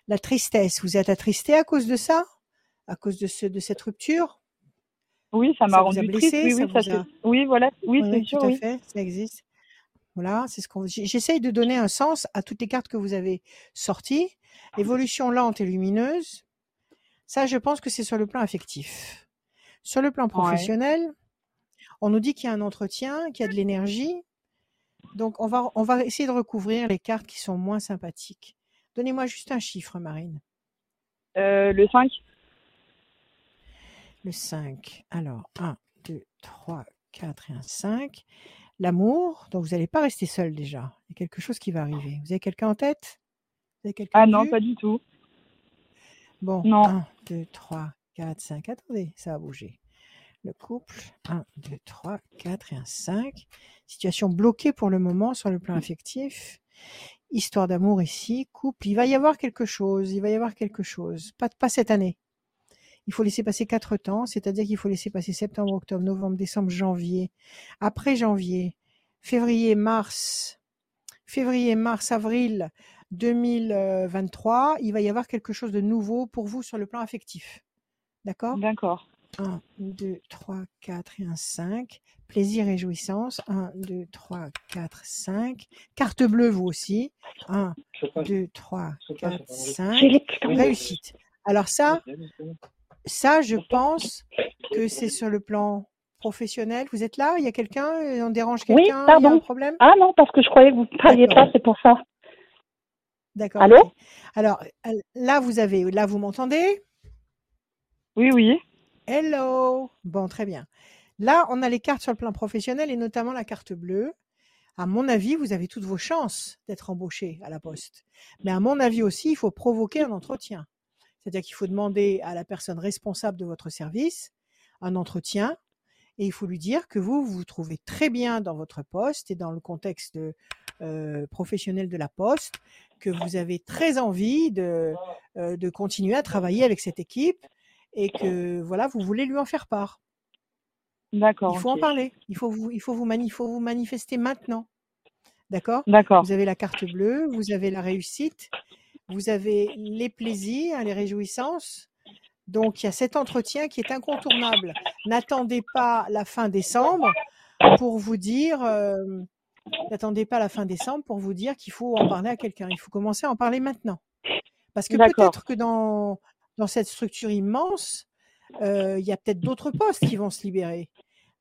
La tristesse, vous êtes attristé à cause de ça? À cause de ce, de cette rupture? Oui, ça m'a rendu triste. blessé? Oui, Ça oui, ça a... Oui, voilà. Oui, Oui, c'est oui, sûr, tout à oui. fait, ça existe. Voilà, c'est ce qu'on. J'essaye de donner un sens à toutes les cartes que vous avez sorties. Évolution lente et lumineuse. Ça, je pense que c'est sur le plan affectif. Sur le plan Ouais. On nous dit qu'il y a un entretien, qu'il y a de l'énergie. Donc, on va, on va essayer de recouvrir les cartes qui sont moins sympathiques. Donnez-moi juste un chiffre, Marine. Euh, le 5? Le 5. Alors, 1, 2, 3, 4 et un 5. L'amour. Donc, vous n'allez pas rester seul déjà. Il y a quelque chose qui va arriver. Vous avez quelqu'un en tête? Vous avez quelqu'un Ah non, pas du tout. Bon, Non. 1, 2, 3, 4, 5. Attendez, ça va bouger. Le couple, 1, 2, 3, 4 et un 5. Situation bloquée pour le moment sur le plan affectif. Histoire d'amour ici, couple. Il va y avoir quelque chose, il va y avoir quelque chose. Pas, pas cette année. Il faut laisser passer quatre temps, c'est-à-dire qu'il faut laisser passer septembre, octobre, novembre, décembre, janvier. Après janvier, février, mars, février, mars, avril 2023, il va y avoir quelque chose de nouveau pour vous sur le plan affectif. D'accord? D'accord. 1, 2, 3, 4 et un 5. Plaisir et jouissance. 1, 2, 3, 4, 5. Carte bleue, vous aussi. 1, 2, 3, 4, 5. Réussite. Alors ça, ça, je pense que c'est sur le plan professionnel. Vous êtes là? Il y a quelqu'un? On dérange Oui, quelqu'un? Il y a un pardon. problème? Ah non, parce que je croyais que vous ne parliez pas, c'est pour ça. D'accord. Allô? Alors, euh, là, vous avez, là, vous m'entendez? Oui, oui. Hello. Bon, très bien. Là, on a les cartes sur le plan professionnel et notamment la carte bleue. À mon avis, vous avez toutes vos chances d'être embauché à la poste. Mais à mon avis aussi, il faut provoquer un entretien. C'est-à-dire qu'il faut demander à la personne responsable de votre service un entretien et il faut lui dire que vous, vous trouvez très bien dans votre poste et dans le contexte euh, professionnel de la poste, que vous avez très envie de, euh, de continuer à travailler avec cette équipe et que voilà, vous voulez lui en faire part. D'accord. Il faut en parler. Il faut vous, il faut vous, mani- il faut vous manifester maintenant. D'accord? D'accord. Vous avez la carte bleue, vous avez la réussite, vous avez les plaisirs, les réjouissances. Donc, il y a cet entretien qui est incontournable. N'attendez pas la fin décembre pour vous dire, euh, n'attendez pas la fin décembre pour vous dire qu'il faut en parler à quelqu'un. Il faut commencer à en parler maintenant. Parce que peut-être que dans, dans cette structure immense, euh, il y a peut-être d'autres postes qui vont se libérer.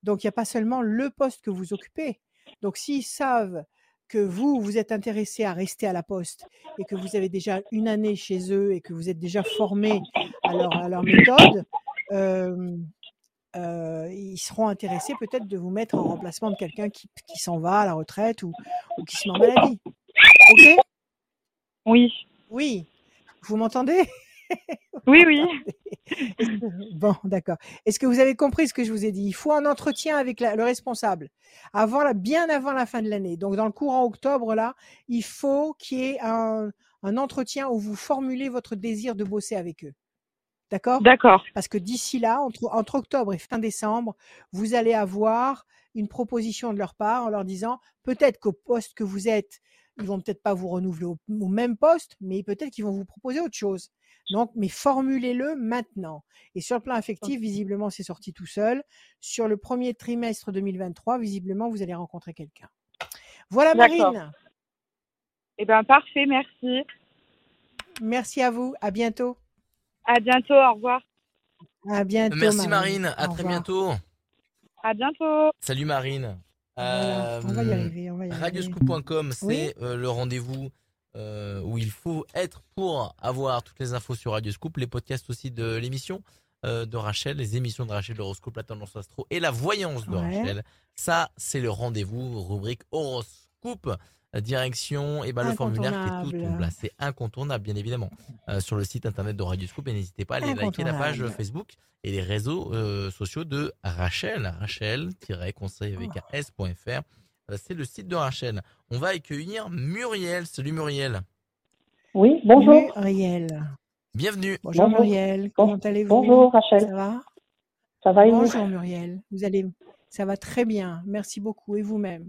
Donc, il n'y a pas seulement le poste que vous occupez. Donc, s'ils savent que vous, vous êtes intéressé à rester à la poste et que vous avez déjà une année chez eux et que vous êtes déjà formé à leur, à leur méthode, euh, euh, ils seront intéressés peut-être de vous mettre en remplacement de quelqu'un qui, qui s'en va à la retraite ou, ou qui se met en maladie. Ok? Oui. Oui. Vous m'entendez? Oui, oui. Bon, d'accord. Est-ce que vous avez compris ce que je vous ai dit? Il faut un entretien avec la- le responsable avant la, bien avant la fin de l'année. Donc, dans le courant octobre, là, il faut qu'il y ait un, un entretien où vous formulez votre désir de bosser avec eux. D'accord? D'accord. Parce que d'ici là, entre, entre octobre et fin décembre, vous allez avoir une proposition de leur part en leur disant peut-être qu'au poste que vous êtes, ils vont peut-être pas vous renouveler au, au même poste, mais peut-être qu'ils vont vous proposer autre chose. Donc, mais formulez-le maintenant. Et sur le plan affectif, visiblement, c'est sorti tout seul. Sur le premier trimestre 2023, visiblement, vous allez rencontrer quelqu'un. Voilà, D'accord. Marine. Eh bien, parfait, merci. Merci à vous. À bientôt. À bientôt, au revoir. À bientôt. Merci Marine, à très bientôt. À bientôt. Salut Marine. On va y Euh, arriver. On va y arriver. Radioscoop.com, c'est Oui. euh, le rendez-vous euh, où il faut être pour avoir toutes les infos sur Radioscoop, les podcasts aussi de l'émission euh, de Rachel, les émissions de Rachel, l'horoscope, la tendance astro et la voyance de Ouais. Rachel. Ça, c'est le rendez-vous, rubrique horoscope, direction, et ben le formulaire qui est tout, tout là, c'est incontournable, bien évidemment, euh, sur le site internet de Radioscoop. Et n'hésitez pas à aller liker la page. Facebook et les réseaux sociaux de Rachel, Rachel-conseil avec un s.fr. C'est le site de Rachel. On va accueillir Muriel. Salut Muriel. Oui, bonjour. Muriel. Bienvenue. Bonjour, Bonjour. Muriel. Comment allez-vous? Bonjour Rachel. Ça va? Ça va et vous? Bonjour Muriel. Vous allez Ça va très bien. Merci beaucoup. Et vous-même?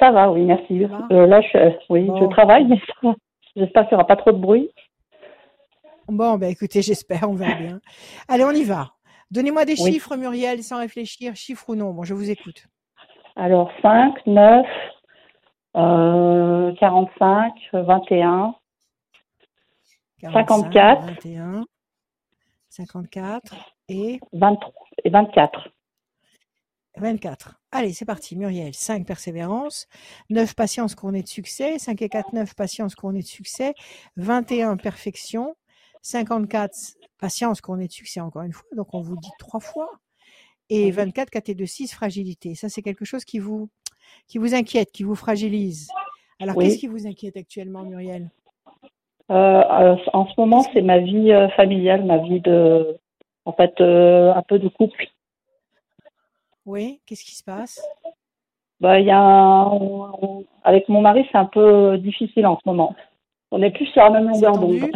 Ça va, oui, merci. Va? Euh, là, je, euh, oui, Bon. je travaille, mais ça va. j'espère qu'il n'y aura pas trop de bruit. Bon, ben écoutez, j'espère, on verra bien. Allez, on y va. Donnez-moi des Oui. chiffres, Muriel, sans réfléchir, chiffres ou non? Bon, je vous écoute. Alors, 5, 9, euh, 45, 21, 54. 21, 54 et 23 et 24. 24. Allez, c'est parti, Muriel. 5, persévérance. 9, patience couronnée de succès. 5 et 4, 9, patience couronnée de succès. 21, perfection. 54, patience couronnée de succès, encore une fois. Donc, on vous dit trois fois. Et Oui. 24, 4 et 2, 6, fragilité. Ça, c'est quelque chose qui vous, qui vous inquiète, qui vous fragilise. Alors, Oui. qu'est-ce qui vous inquiète actuellement, Muriel? Euh, euh, en ce moment, c'est ma vie euh, familiale, ma vie de, en fait, euh, un peu de couple. Oui, qu'est-ce qui se passe? Bah, y a un- avec mon mari, c'est un peu difficile en ce moment. On n'est plus sur la même longueur d'onde.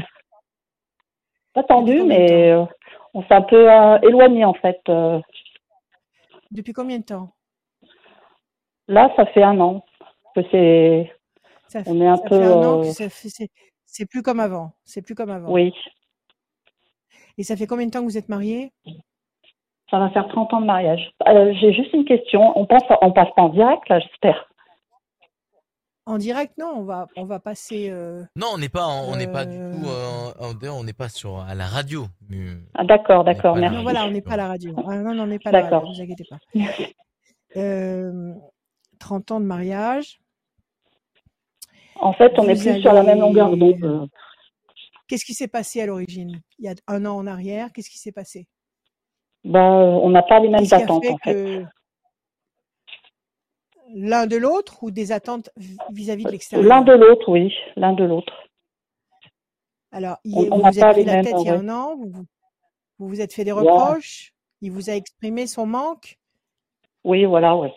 Pas tendu, mais on s'est un peu euh, éloigné en fait. Depuis combien de temps? Là, ça fait un an que c'est, Ça, on est un ça peu, fait un an que euh, c'est plus comme avant. C'est plus comme avant. oui, Et ça fait combien de temps que vous êtes mariés? Ça va faire 30 ans de mariage. Euh, J'ai juste une question. On passe, on passe pas en direct là, j'espère? En direct, non, on va, on va passer. euh, Non, on n'est pas, en- on n'est pas du tout, euh, on n'est pas sur à la radio. Ah, d'accord, d'accord, merci. Non, voilà, on n'est pas à la radio. Ah, non, non, on n'est pas à la radio, D'accord. ne vous inquiétez pas. Euh, 30 ans de mariage. En fait, on est Vous plus sur la même longueur d'onde. euh. Qu'est-ce qui s'est passé à l'origine? Il y a un an en arrière, qu'est-ce qui s'est passé? Bah, on n'a pas les mêmes attentes fait en fait. que l'un de l'autre ou des attentes vis- vis-à-vis de l'extérieur? L'un de l'autre, oui, l'un de l'autre. Alors, il- On- vous vous êtes pris la tête il y a un an, vous vous, vous vous êtes fait des Ouais. reproches, il vous a exprimé son manque, Oui, voilà, ouais.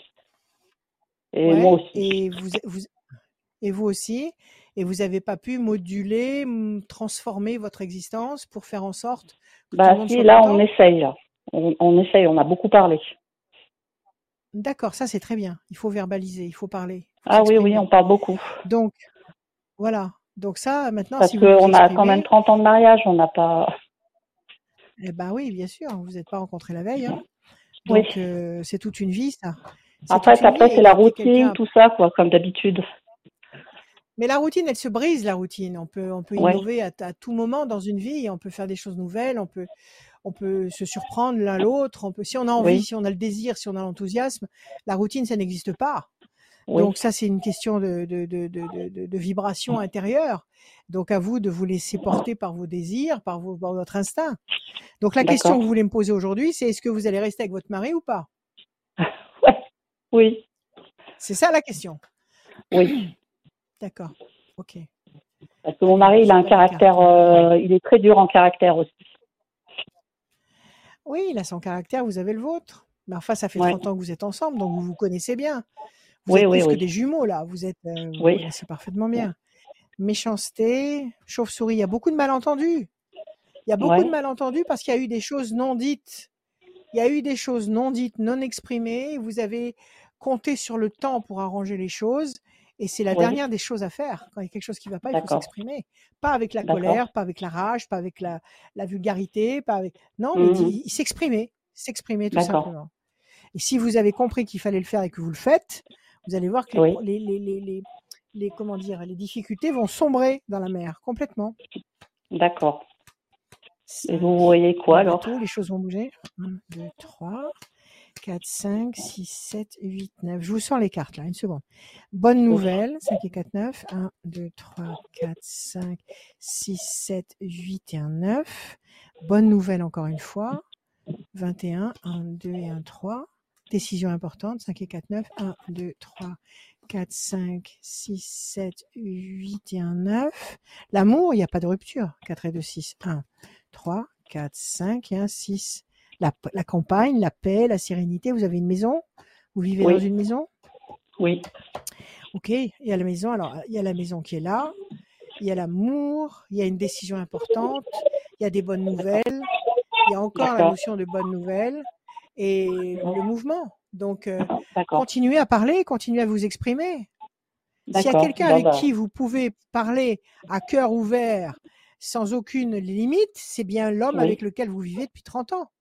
Et ouais, moi aussi. et vous, vous, et vous aussi, et vous n'avez pas pu moduler, transformer votre existence pour faire en sorte que tout Bah le monde si, soit là, on essaye. Là. On, on essaye, on a beaucoup parlé. D'accord, ça c'est très bien. Il faut verbaliser, il faut parler, il faut Ah oui, oui, on parle beaucoup. Donc, voilà. Donc ça, maintenant, Parce si qu'on a quand même exprimez, 30 ans de mariage, on n'a pas... eh ben oui, bien sûr, vous n'êtes pas rencontrés la veille. hein. Oui. Euh, c'est toute une vie, ça. Toute une après c'est la routine, tout ça, quoi, comme d'habitude. Mais la routine, elle se brise, la routine. On peut, on peut Ouais. innover à, à tout moment dans une vie, on peut faire des choses nouvelles, on peut, on peut se surprendre l'un l'autre, on peut, si on a envie, Oui. si on a le désir, si on a l'enthousiasme, la routine, ça n'existe pas. Oui. Donc ça, c'est une question de, de, de, de, vibration intérieure. Donc à vous de vous laisser porter par vos désirs, par, vos, par votre instinct. Donc la question que vous voulez me poser aujourd'hui, c'est est-ce que vous allez rester avec votre mari ou pas? Oui, C'est ça la question. oui. D'accord. Ok. Parce que mon mari, il a un caractère... euh, il est très dur en caractère aussi. Oui, il a son caractère, vous avez le vôtre. Mais enfin, ça fait Ouais. 30 ans que vous êtes ensemble, donc vous vous connaissez bien. Vous Oui, êtes oui, plus oui. que des jumeaux, là. Vous êtes, euh, vous connaissez parfaitement bien. Méchanceté, chauve-souris, il y a beaucoup de malentendus. Il y a beaucoup Ouais. de malentendus parce qu'il y a eu des choses non dites. Il y a eu des choses non dites, non exprimées. Vous avez compté sur le temps pour arranger les choses. Et c'est la Oui. dernière des choses à faire. Quand il y a quelque chose qui ne va pas, il faut s'exprimer. Pas avec la colère, pas avec la rage, pas avec la, la vulgarité, pas avec. Non, mais il s'exprimer. S'exprimer tout simplement. Et si vous avez compris qu'il fallait le faire et que vous le faites, vous allez voir que les, Oui. les, les, les, comment dire, les difficultés vont sombrer dans la mer complètement. D'accord. Et vous voyez quoi alors? bateau, les choses vont bouger. 1, 2, 3, 4, 5, 6, 7, 8, 9. Je vous sors les cartes là, une seconde. Bonne nouvelle, 5 et 4, 9. 1, 2, 3, 4, 5, 6, 7, 8 et un 9. Bonne nouvelle encore une fois. 21, 1, 2 et 1, 3. Décision importante, 5 et 4, 9. 1, 2, 3, 4, 5, 6, 7, 8 et un 9. L'amour, il n'y a pas de rupture. 4 et 2, 6. 1, 3, 4, 5 et un 6. La, la campagne, la paix, la sérénité. Vous avez une maison? Vous vivez Oui. dans une maison? Oui, Ok, il y a la maison. Alors, il y a la maison qui est là. Il y a l'amour. Il y a une décision importante. Il y a des bonnes nouvelles. Il y a encore la notion de bonnes nouvelles et le mouvement. Donc, euh, continuez à parler, continuez à vous exprimer. S'il y a quelqu'un avec bah, qui vous pouvez parler à cœur ouvert, sans aucune limite, c'est bien l'homme Oui. avec lequel vous vivez depuis 30 ans.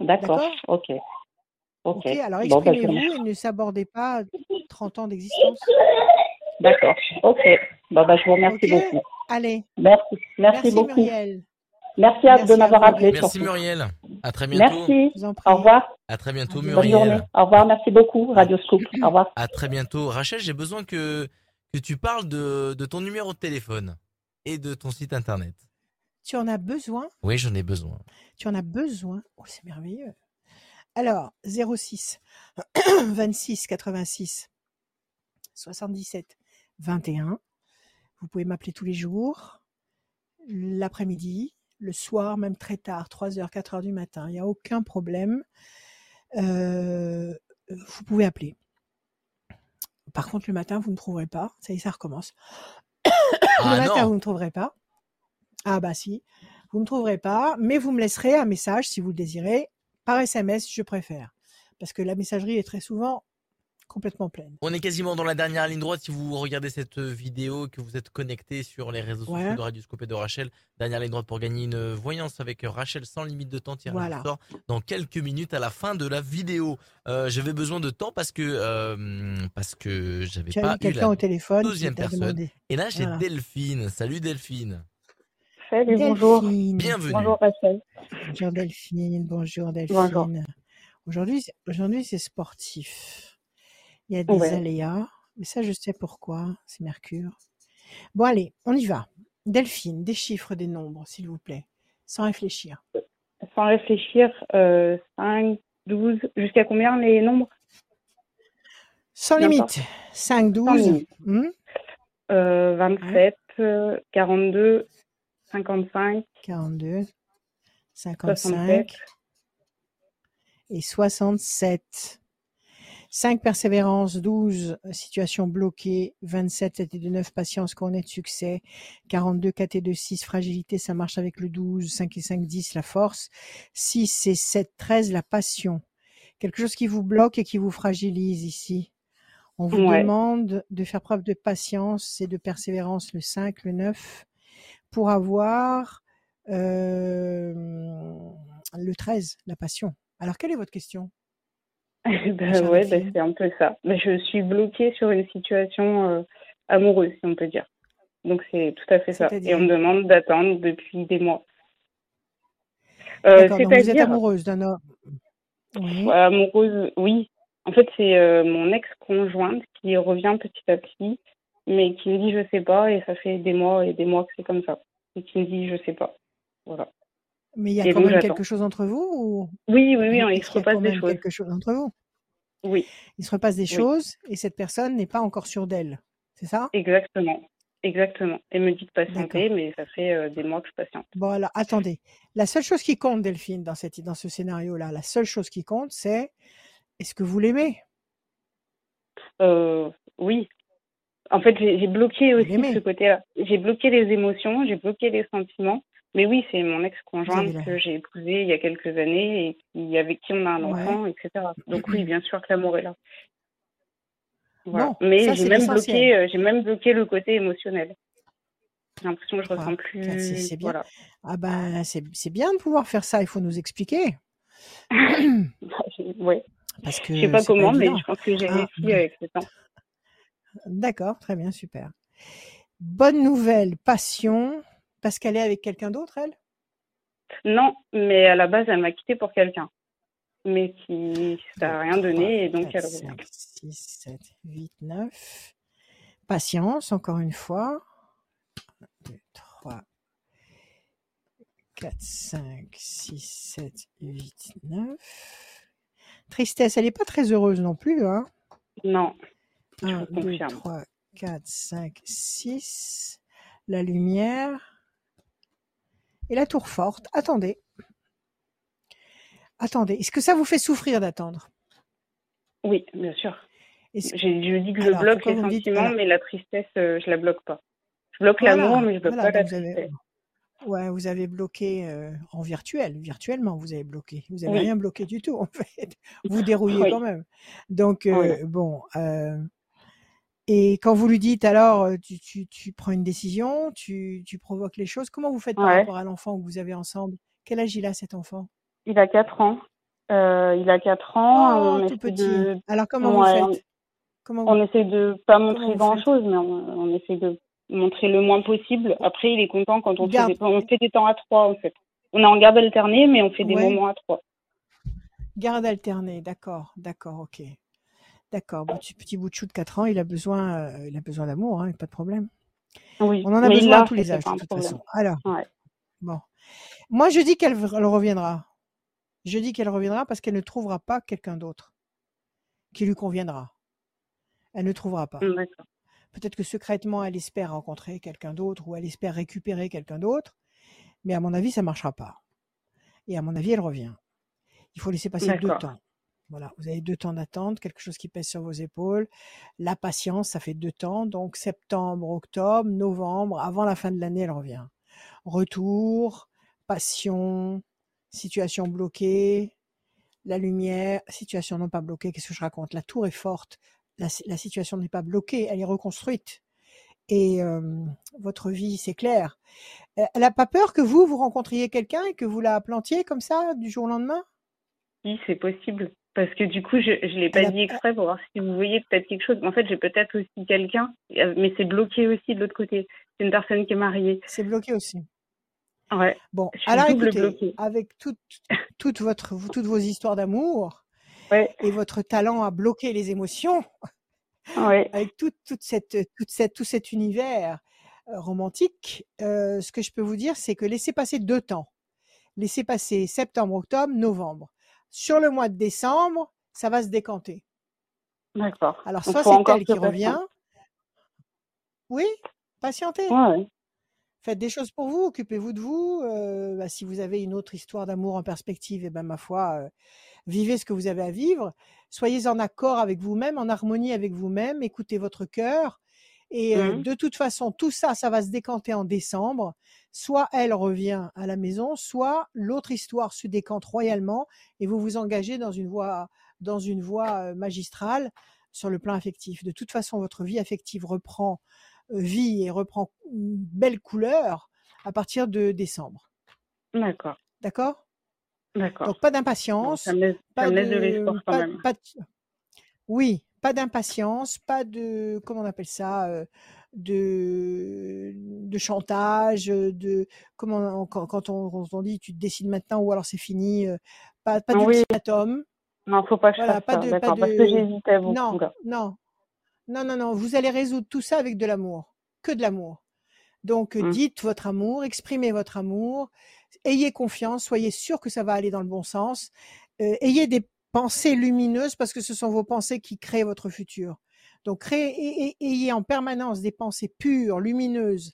D'accord. Ok. Ok. Alors Bon, bah, exprimez-vous et ne sabordez pas 30 ans d'existence. D'accord. Ok. Bon, bah, je vous remercie beaucoup. Allez, Merci. Merci, merci, beaucoup. Muriel. Merci, à- Merci de m'avoir appelé. Merci surtout. Muriel. À très bientôt. Merci. Au revoir. À très bientôt Bonne Muriel. journée. Au revoir. Merci beaucoup, Radio Scoop. Au revoir. À très bientôt. Rachel, j'ai besoin que, que tu parles de, de ton numéro de téléphone et de ton site internet. Tu en as besoin? Oui, j'en ai besoin. Tu en as besoin? Oh, c'est merveilleux. Alors, 06 26 86 77 21. Vous pouvez m'appeler tous les jours, l'après-midi, le soir, même très tard, 3h, 4h du matin. Il n'y a aucun problème. Euh, vous pouvez appeler. Par contre, le matin, vous ne trouverez pas. Ça y est, ça recommence. le Ah matin, non vous ne trouverez pas. Ah bah si, vous ne me trouverez pas, mais vous me laisserez un message si vous le désirez, par SMS, je préfère. Parce que la messagerie est très souvent complètement pleine. On est quasiment dans la dernière ligne droite. Si vous regardez cette vidéo et que vous êtes connecté sur les réseaux Ouais. sociaux de Radioscope et de Rachel, dernière ligne droite pour gagner une voyance avec Rachel sans limite de temps au Voilà. sort dans quelques minutes à la fin de la vidéo. Euh, J'avais besoin de temps parce que euh, parce que j'avais pas eu quelqu'un la au téléphone deuxième personne. demandé. Et là, j'ai Voilà. Delphine. Salut Delphine. Bonjour. Delphine. Bienvenue. Bonjour Rachel. Bonjour Delphine. Bonjour Delphine. Bonjour. Aujourd'hui, c'est- aujourd'hui c'est sportif. Il y a des Ouais. aléas, mais ça je sais pourquoi. C'est Mercure. Bon allez, on y va. Delphine, des chiffres, des nombres, s'il vous plaît, sans réfléchir. Sans réfléchir, euh, 5, 12, jusqu'à combien les nombres? Sans limite. 5, Sans 12, limite. hmm, euh, 27, euh, 42, 55, 42, 67, 55 et 67. 5 persévérance, 12 situation bloquée, 27 7 et 2 9 patience couronné de succès, 42 4 et 2 6 fragilité, ça marche avec le 12, 5 et 5 10 la force, 6 et 7 13 la passion. Quelque chose qui vous bloque et qui vous fragilise ici. On vous Ouais. demande de faire preuve de patience et de persévérance le 5, le 9 pour avoir euh, le 13, la passion. Alors quelle est votre question? Ben chère ouais, ben Delphine c'est un peu ça. Ben, je suis bloquée sur une situation euh, amoureuse, si on peut dire. Donc c'est tout à fait ça. Et C'est-à-dire on me demande d'attendre depuis des mois. Euh, donc vous êtes c'est-à-dire, amoureuse d'un homme. Oui. Amoureuse, oui. En fait, c'est euh, mon ex-conjointe qui revient petit à petit, mais qui me dit je sais pas, et ça fait des mois et des mois que c'est comme ça. Et qui me dit je sais pas. Voilà. Mais il y a Et quand donc même quelque chose entre vous ou? Oui, oui, oui, il se repasse quand des même choses. quelque chose entre vous Oui, Il se repasse des oui, choses et cette personne n'est pas encore sûre d'elle. C'est ça? Exactement. Exactement. Elle me dit de patienter, mais ça fait euh, des mois que je patiente. Bon alors attendez. La seule chose qui compte, Delphine, dans, cette, dans ce scénario-là, la seule chose qui compte, c'est est-ce que vous l'aimez? Euh, oui. En fait, j'ai bloqué aussi de ce côté-là. J'ai bloqué les émotions, j'ai bloqué les sentiments. Mais oui, c'est mon ex-conjointe que j'ai épousé il y a quelques années et qui, avec qui on a un Ouais. enfant, etc. Donc oui, bien sûr que l'amour est là. Voilà. Bon, Mais j'ai même bloqué, euh, même bloqué le côté émotionnel. J'ai l'impression que je 3, ressens 4, 6, plus. c'est bien. Voilà. Ah ben, c'est bien de pouvoir faire ça, il faut nous expliquer. ouais. Parce Je sais que pas comment, mais je pense que j'ai Ah, réussi avec le temps. D'accord, très bien, super. Bonne nouvelle, passion, parce qu'elle est avec quelqu'un d'autre, elle? Non, mais à la base, elle m'a quitté pour quelqu'un. Mais qui ça 2, n'a rien 3, donné et donc 4, elle revient. 5, 6, 7, 8, 9. Patience, encore une fois. 2, 3, 4, 5, 6, 7, 8, 9. Tristesse, elle n'est pas très heureuse non plus, hein? Non, 1, vous 2, confirme. 3, 4, 5, 6. La lumière. Et la tour forte. Attendez. Attendez. Est-ce que ça vous fait souffrir d'attendre? Oui, bien sûr. Est-ce- Je dis que je Alors, bloque les dites mais la tristesse, euh, je la bloque pas. Je bloque l'amour, Voilà, mais je bloque voilà. pas la avez, ouais, vous avez bloqué euh, en virtuel. Virtuellement, vous avez bloqué. Vous avez Oui, rien bloqué du tout, en fait. Vous dérouillez quand même. Donc, euh, bon. Et quand vous lui dites, alors, euh, tu, tu, tu prends une décision, tu, tu provoques les choses, comment vous faites par Ouais. rapport à l'enfant que vous avez ensemble? Quel âge il a, cet enfant? Il a 4 ans. Euh, il a 4 ans. Oh, On tout essaie petit. de, Alors, comment vous ouais, faites? Comment vous, on essaie de pas montrer vous grand faites? chose, mais on, on essaie de montrer le moins possible. Après, il est content quand on fait des, on fait des temps à trois, en fait. On est en garde alternée, mais on fait des ouais, moments à trois. garde alternée, d'accord, d'accord, ok. D'accord, petit, petit bout de chou de 4 ans, il a besoin, euh, il a besoin d'amour, hein, pas de problème. Oui, On en a besoin à tous les âges, de toute façon. Alors, Ouais. bon. Moi, je dis qu'elle reviendra. Je dis qu'elle reviendra parce qu'elle ne trouvera pas quelqu'un d'autre qui lui conviendra. Elle ne trouvera pas. Mm, D'accord. Peut-être que secrètement, elle espère rencontrer quelqu'un d'autre ou elle espère récupérer quelqu'un d'autre, mais à mon avis, ça ne marchera pas. Et à mon avis, elle revient. Il faut laisser passer deux D'accord. temps. Voilà, vous avez deux temps d'attente, quelque chose qui pèse sur vos épaules. La patience, ça fait deux temps. Donc septembre, octobre, novembre, avant la fin de l'année, elle revient. Retour, passion, situation bloquée, la lumière, situation non pas bloquée, qu'est-ce que je raconte? La tour est forte, la, situation n'est pas bloquée, elle est reconstruite. Et euh, votre vie, c'est clair. Euh, Elle n'a pas peur que vous, vous rencontriez quelqu'un et que vous la plantiez comme ça, du jour au lendemain? Oui, c'est possible. Parce que du coup, je ne l'ai pas dit exprès pour voir si vous voyez peut-être quelque chose. En fait, j'ai peut-être aussi quelqu'un, euh, mais c'est bloqué aussi de l'autre côté. C'est une personne qui est mariée. C'est bloqué aussi. Ouais. Bon, alors écoutez, bloquée. avec toute, toute votre, toutes vos histoires d'amour Ouais. et votre talent à bloquer les émotions, Ouais. avec toute, toute cette, toute cette, tout cet univers euh, romantique, euh, ce que je peux vous dire, c'est que laissez passer deux temps. Laissez passer septembre, octobre, novembre. Sur le mois de décembre, ça va se décanter. D'accord. Alors, soit c'est elle qui revient. patiente. Oui, patientez. Ouais, ouais. Faites des choses pour vous, occupez-vous de vous. euh, bah, si vous avez une autre histoire d'amour en perspective, et ben ma foi, euh, vivez ce que vous avez à vivre. Soyez en accord avec vous-même, en harmonie avec vous-même. Écoutez votre cœur. Et euh, Mhm. de toute façon, tout ça, ça va se décanter en décembre. Soit elle revient à la maison, soit l'autre histoire se décante royalement et vous vous engagez dans une voie, dans une voie magistrale sur le plan affectif. De toute façon, votre vie affective reprend euh, vie et reprend une belle couleur à partir de décembre. D'accord. D'accord? D'accord. Donc pas d'impatience, ça me laisse, ça pas me laisse de de, l'espoir quand même. pas de- oui, pas d'impatience, pas de, comment on appelle ça, euh, de, de chantage, de, comment, on- quand, quand on, on dit tu te décides maintenant ou alors c'est fini, euh, pas, pas oui. d'ultimatum, Non, faut pas que je voilà, fasse pas ça. de, pas D'accord. Parce que de, j'hésitais beaucoup, non, non, non, non, non, vous allez résoudre tout ça avec de l'amour, que de l'amour. Donc, euh, Hum. dites votre amour, exprimez votre amour, ayez confiance, soyez sûr que ça va aller dans le bon sens. Euh, ayez des pensées lumineuses parce que ce sont vos pensées qui créent votre futur. Donc, créez, ayez en permanence des pensées pures, lumineuses,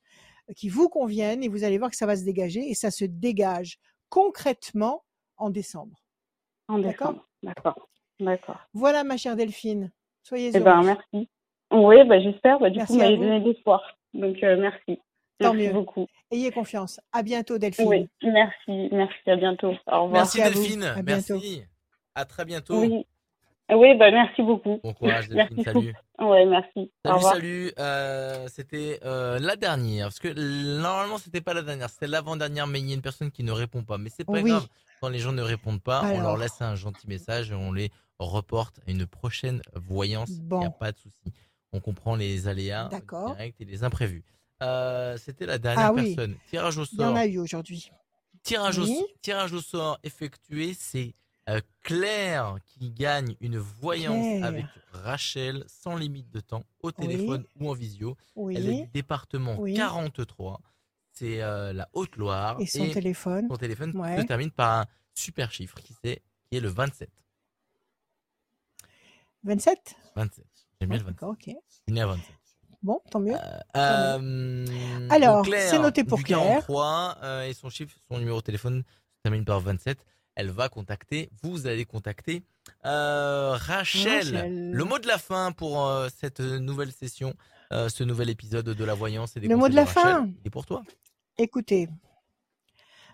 qui vous conviennent et vous allez voir que ça va se dégager et ça se dégage concrètement en décembre. En D'accord? décembre. D'accord. D'accord. Voilà, ma chère Delphine. Soyez Eh ben, heureuse. merci. Oui, bah, j'espère. Bah, du coup, Merci vous à m'avez vous. donné de l'espoir. Donc, euh, merci. Tant Merci mieux. beaucoup. Ayez confiance. À bientôt, Delphine. Oui, merci. Merci. À bientôt. Au revoir. Merci vous. Delphine, À bientôt. merci. À très bientôt. Oui. Oui, bah, merci beaucoup. Bon courage Delphine, Merci salut. Ouais, merci. Au Salut, salut. Euh, c'était euh, la dernière, parce que normalement c'était pas la dernière, c'était l'avant-dernière, mais il y a une personne qui ne répond pas. Mais c'est pas Oui. grave. Quand les gens ne répondent pas, on leur laisse un gentil message et on les reporte à une prochaine voyance. Il n'y a Bon. pas de souci. On comprend les aléas D'accord. directs et les imprévus. Euh, c'était la dernière Ah oui. personne. Tirage au Il y en sort. a eu aujourd'hui. Tirage, au, Oui. tirage au sort effectué, c'est euh, Claire qui gagne une voyance Claire. avec Rachel sans limite de temps, au téléphone ou en visio. Elle est Oui. du département Oui. 43. C'est euh, la Haute-Loire. Et son téléphone. son téléphone Ouais. se termine par un super chiffre qui, c'est, qui est le 27. 27 27. J'aime bien Ouais, le 27. D'accord, ok. Je suis né à 27. Bon, tant mieux. Euh, Alors, donc Claire, c'est noté pour Claire. 43 euh, et son chiffre, son numéro de téléphone se termine par 27. Elle va contacter, vous allez contacter euh, Rachel. Rachel. Le mot de la fin pour euh, cette nouvelle session, euh, ce nouvel épisode de la voyance et des Le mot de la fin. est pour toi. Écoutez,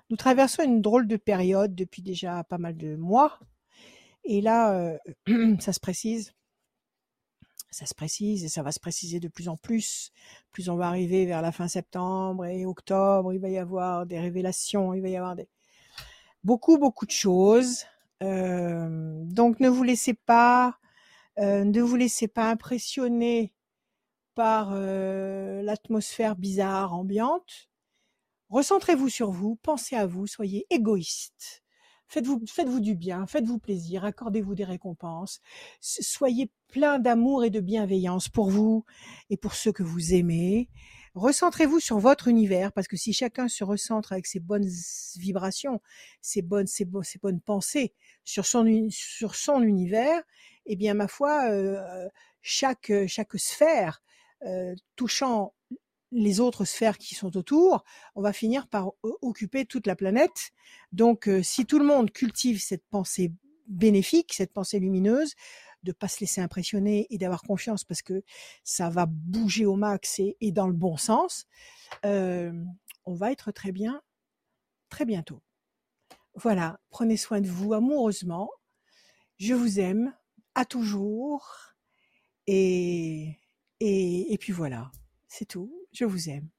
nous traversons une drôle de période depuis déjà pas mal de mois. Et là, ça se précise. Ça se précise et ça va se préciser de plus en plus. Plus on va arriver vers la fin septembre et octobre, il va y avoir des révélations, il va y avoir des beaucoup beaucoup de choses. Euh, donc ne vous laissez pas, euh, ne vous laissez pas impressionner par euh, l'atmosphère bizarre ambiante. Recentrez-vous sur vous, pensez à vous, soyez égoïste. Faites-vous, faites-vous du bien, faites-vous plaisir, accordez-vous des récompenses. Soyez plein d'amour et de bienveillance pour vous et pour ceux que vous aimez. Recentrez-vous sur votre univers parce que si chacun se recentre avec ses bonnes vibrations, ses bonnes, pensées sur son, univers, eh bien, ma foi, euh, chaque, sphère euh, touchant les autres sphères qui sont autour, on va finir par occuper toute la planète. Donc, euh, si tout le monde cultive cette pensée bénéfique, cette pensée lumineuse, de pas se laisser impressionner et d'avoir confiance parce que ça va bouger au max et, dans le bon sens, euh, on va être très bien très bientôt. Voilà, prenez soin de vous amoureusement. Je vous aime à toujours et, et puis voilà, c'est tout. Je vous aime.